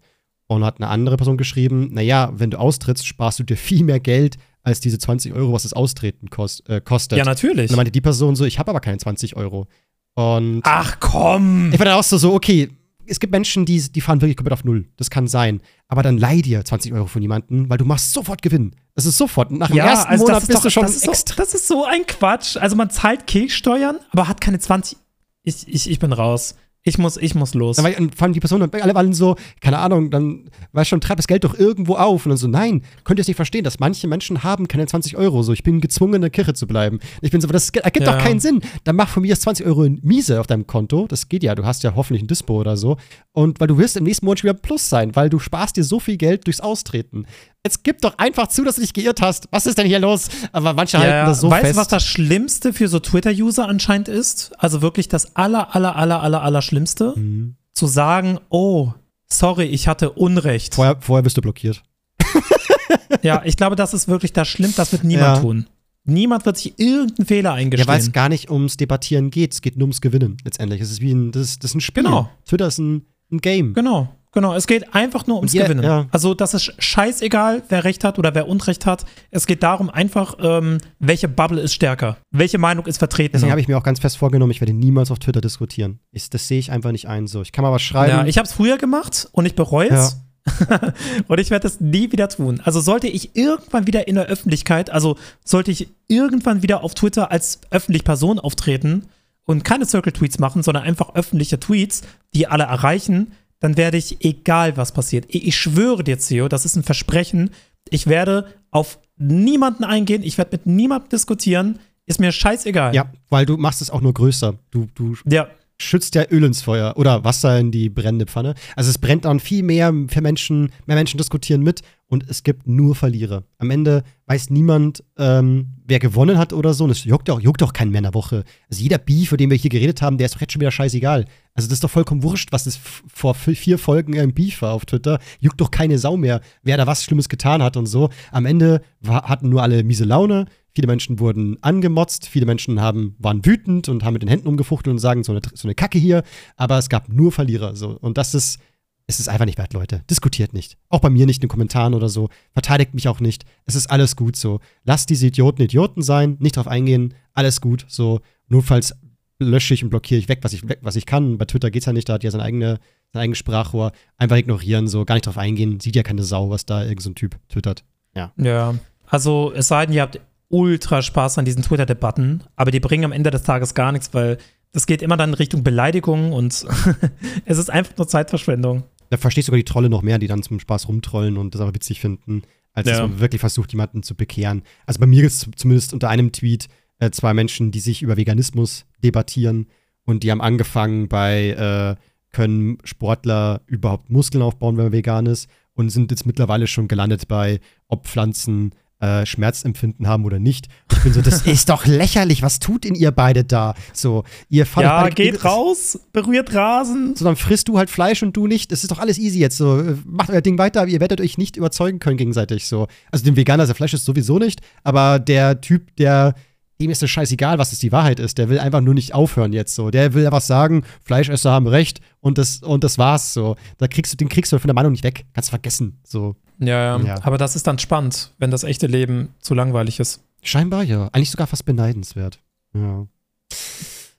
Und hat eine andere Person geschrieben, naja, wenn du austrittst, sparst du dir viel mehr Geld als diese 20 Euro, was das Austreten kost, äh, kostet. Ja, natürlich. Und dann meinte die Person so, ich habe aber keine 20 Euro. Und Ach komm! Ich war dann auch so, so, okay, es gibt Menschen, die, die fahren wirklich komplett auf Null. Das kann sein. Aber dann leih dir 20 Euro von jemandem, weil du machst sofort Gewinn. Das ist sofort. Nach dem ja, ersten also Monat bist doch, du schon das extra. So, das ist so ein Quatsch. Also man zahlt Kehlsteuern, aber hat keine 20. Ich, ich, ich bin raus. Ich muss, ich muss los. Dann war, vor allem die Person, alle waren so, keine Ahnung, dann war schon, treibt das Geld doch irgendwo auf. Und dann so, nein, könnt ihr es nicht verstehen, dass manche Menschen haben keine 20 Euro. So, ich bin gezwungen, in der Kirche zu bleiben. Ich bin so, das ergibt ja. doch keinen Sinn. Dann mach von mir das 20 Euro miese auf deinem Konto. Das geht ja, du hast ja hoffentlich ein Dispo oder so. Und weil du wirst im nächsten Monat wieder Plus sein, weil du sparst dir so viel Geld durchs Austreten. Jetzt gib doch einfach zu, dass du dich geirrt hast. Was ist denn hier los? Aber manche ja, halten das so weißt fest. Weißt du, was das Schlimmste für so Twitter-User anscheinend ist? Also wirklich das aller, aller, aller, aller, aller Schlimmste? Mhm. Zu sagen, oh, sorry, ich hatte Unrecht. Vorher, vorher bist du blockiert. ja, ich glaube, das ist wirklich das Schlimmste. Das wird niemand ja. tun. Niemand wird sich irgendeinen Fehler eingestehen. Ja, weil es gar nicht ums Debattieren geht. Es geht nur ums Gewinnen letztendlich. Es ist wie ein, das ist, das ist ein Spiel. Genau. Twitter ist ein, ein Game. Genau. Genau, es geht einfach nur ums yeah, Gewinnen. Ja. Also das ist scheißegal, wer Recht hat oder wer Unrecht hat. Es geht darum einfach, ähm, welche Bubble ist stärker, welche Meinung ist vertreten. Deswegen habe ich mir auch ganz fest vorgenommen, ich werde niemals auf Twitter diskutieren. Ich, das sehe ich einfach nicht ein. So, ich kann mal was schreiben. Ja, ich habe es früher gemacht und ich bereue es. Ja. und ich werde es nie wieder tun. Also sollte ich irgendwann wieder in der Öffentlichkeit, also sollte ich irgendwann wieder auf Twitter als öffentliche Person auftreten und keine Circle-Tweets machen, sondern einfach öffentliche Tweets, die alle erreichen, dann werde ich, egal was passiert, ich schwöre dir, Theo, das ist ein Versprechen, ich werde auf niemanden eingehen, ich werde mit niemandem diskutieren, ist mir scheißegal. Ja, weil du machst es auch nur größer. Du, du ja. Schützt ja Öl ins Feuer oder Wasser in die brennende Pfanne. Also es brennt dann viel mehr für Menschen, mehr Menschen diskutieren mit und es gibt nur Verlierer. Am Ende weiß niemand, ähm, wer gewonnen hat oder so. Und es juckt auch, juckt auch kein Männerwoche. Also jeder Beef, für den wir hier geredet haben, der ist doch jetzt schon wieder scheißegal. Also das ist doch vollkommen wurscht, was das vor vier Folgen im Beef war auf Twitter. Juckt doch keine Sau mehr, wer da was Schlimmes getan hat und so. Am Ende war, hatten nur alle miese Laune. Viele Menschen wurden angemotzt, viele Menschen haben, waren wütend und haben mit den Händen umgefuchtelt und sagen, so eine, so eine Kacke hier. Aber es gab nur Verlierer. So. Und das ist es ist einfach nicht wert, Leute. Diskutiert nicht. Auch bei mir nicht in den Kommentaren oder so. Verteidigt mich auch nicht. Es ist alles gut so. Lasst diese Idioten Idioten sein, nicht drauf eingehen. Alles gut so. Notfalls lösche ich und blockiere ich weg, was ich, was ich kann. Bei Twitter geht es ja nicht, da hat ja sein, eigene, sein eigenes Sprachrohr. Einfach ignorieren, so gar nicht drauf eingehen. Sieht ja keine Sau, was da irgendein so Typ twittert. Ja. Ja. Also, es sei denn, ihr habt ultra Spaß an diesen Twitter-Debatten, aber die bringen am Ende des Tages gar nichts, weil das geht immer dann in Richtung Beleidigung und es ist einfach nur Zeitverschwendung da verstehst du sogar die Trolle noch mehr, die dann zum Spaß rumtrollen und das aber witzig finden, als ja. dass man wirklich versucht, jemanden zu bekehren. Also bei mir ist es zumindest unter einem Tweet äh, zwei Menschen, die sich über Veganismus debattieren und die haben angefangen bei, äh, können Sportler überhaupt Muskeln aufbauen, wenn man vegan ist und sind jetzt mittlerweile schon gelandet bei, ob Pflanzen äh, Schmerzempfinden haben oder nicht. Ich bin so, das ist doch lächerlich. Was tut denn ihr beide da? So, ihr fallt Ja, beide, geht raus, berührt Rasen. So, dann frisst du halt Fleisch und du nicht. Das ist doch alles easy jetzt. So, macht euer Ding weiter, aber ihr werdet euch nicht überzeugen können gegenseitig. So, also dem Veganer, der Fleisch ist sowieso nicht, aber der Typ, der dem ist es scheißegal, was es die Wahrheit ist. Der will einfach nur nicht aufhören jetzt so. Der will einfach sagen, Fleischesser haben recht und das, und das war's so. Da kriegst du, den kriegst du von der Meinung nicht weg. Kannst vergessen. So. Ja, ja, aber das ist dann spannend, wenn das echte Leben zu langweilig ist. Scheinbar ja. Eigentlich sogar fast beneidenswert. Ja.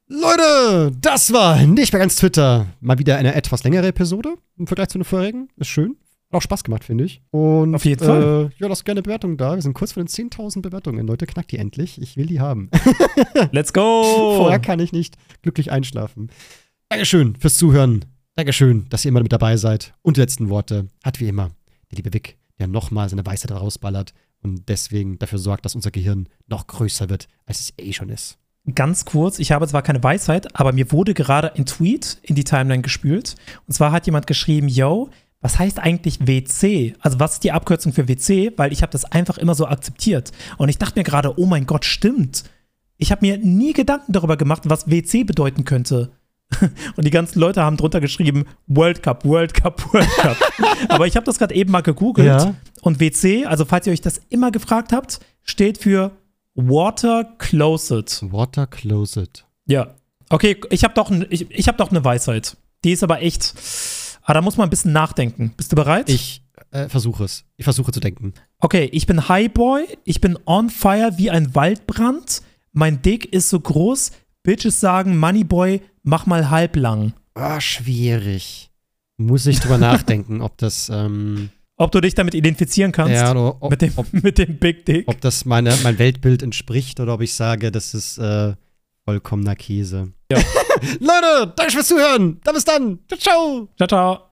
Leute, das war nicht mehr ganz Twitter. Mal wieder eine etwas längere Episode im Vergleich zu einer vorherigen. Ist schön. Auch Spaß gemacht, finde ich. Und, Auf jeden Fall. Äh, ja, lasst gerne Bewertungen da. Wir sind kurz vor den 10.000 Bewertungen. Leute, knackt die endlich. Ich will die haben. Let's go! Vorher kann ich nicht glücklich einschlafen. Dankeschön fürs Zuhören. Dankeschön, dass ihr immer mit dabei seid. Und die letzten Worte hat wie immer der liebe Vic, der nochmal seine Weisheit rausballert und deswegen dafür sorgt, dass unser Gehirn noch größer wird, als es eh schon ist. Ganz kurz, ich habe zwar keine Weisheit, aber mir wurde gerade ein Tweet in die Timeline gespült. Und zwar hat jemand geschrieben, yo, was heißt eigentlich WC? Also was ist die Abkürzung für WC? Weil ich habe das einfach immer so akzeptiert. Und ich dachte mir gerade, oh mein Gott, stimmt. Ich habe mir nie Gedanken darüber gemacht, was WC bedeuten könnte. Und die ganzen Leute haben drunter geschrieben, World Cup, World Cup, World Cup. Aber ich habe das gerade eben mal gegoogelt. Ja. Und WC, also falls ihr euch das immer gefragt habt, steht für Water Closet. Water Closet. Ja. Okay, ich habe doch, ich, ich hab doch eine Weisheit. Die ist aber echt. Aber da muss man ein bisschen nachdenken. Bist du bereit? Ich äh, versuche es. Ich versuche zu denken. Okay, ich bin Highboy, ich bin on fire wie ein Waldbrand. Mein Dick ist so groß. Bitches sagen, Moneyboy, mach mal halblang. Ah, schwierig. Muss ich drüber nachdenken, ob das, ähm, Ob du dich damit identifizieren kannst? ja, oder ob, mit, dem, ob, mit dem Big Dick? ob das meine, mein Weltbild entspricht oder ob ich sage, das ist äh, vollkommener Käse. Ja. Leute, danke fürs Zuhören. Dann bis dann. Ciao, ciao. Ciao, ciao.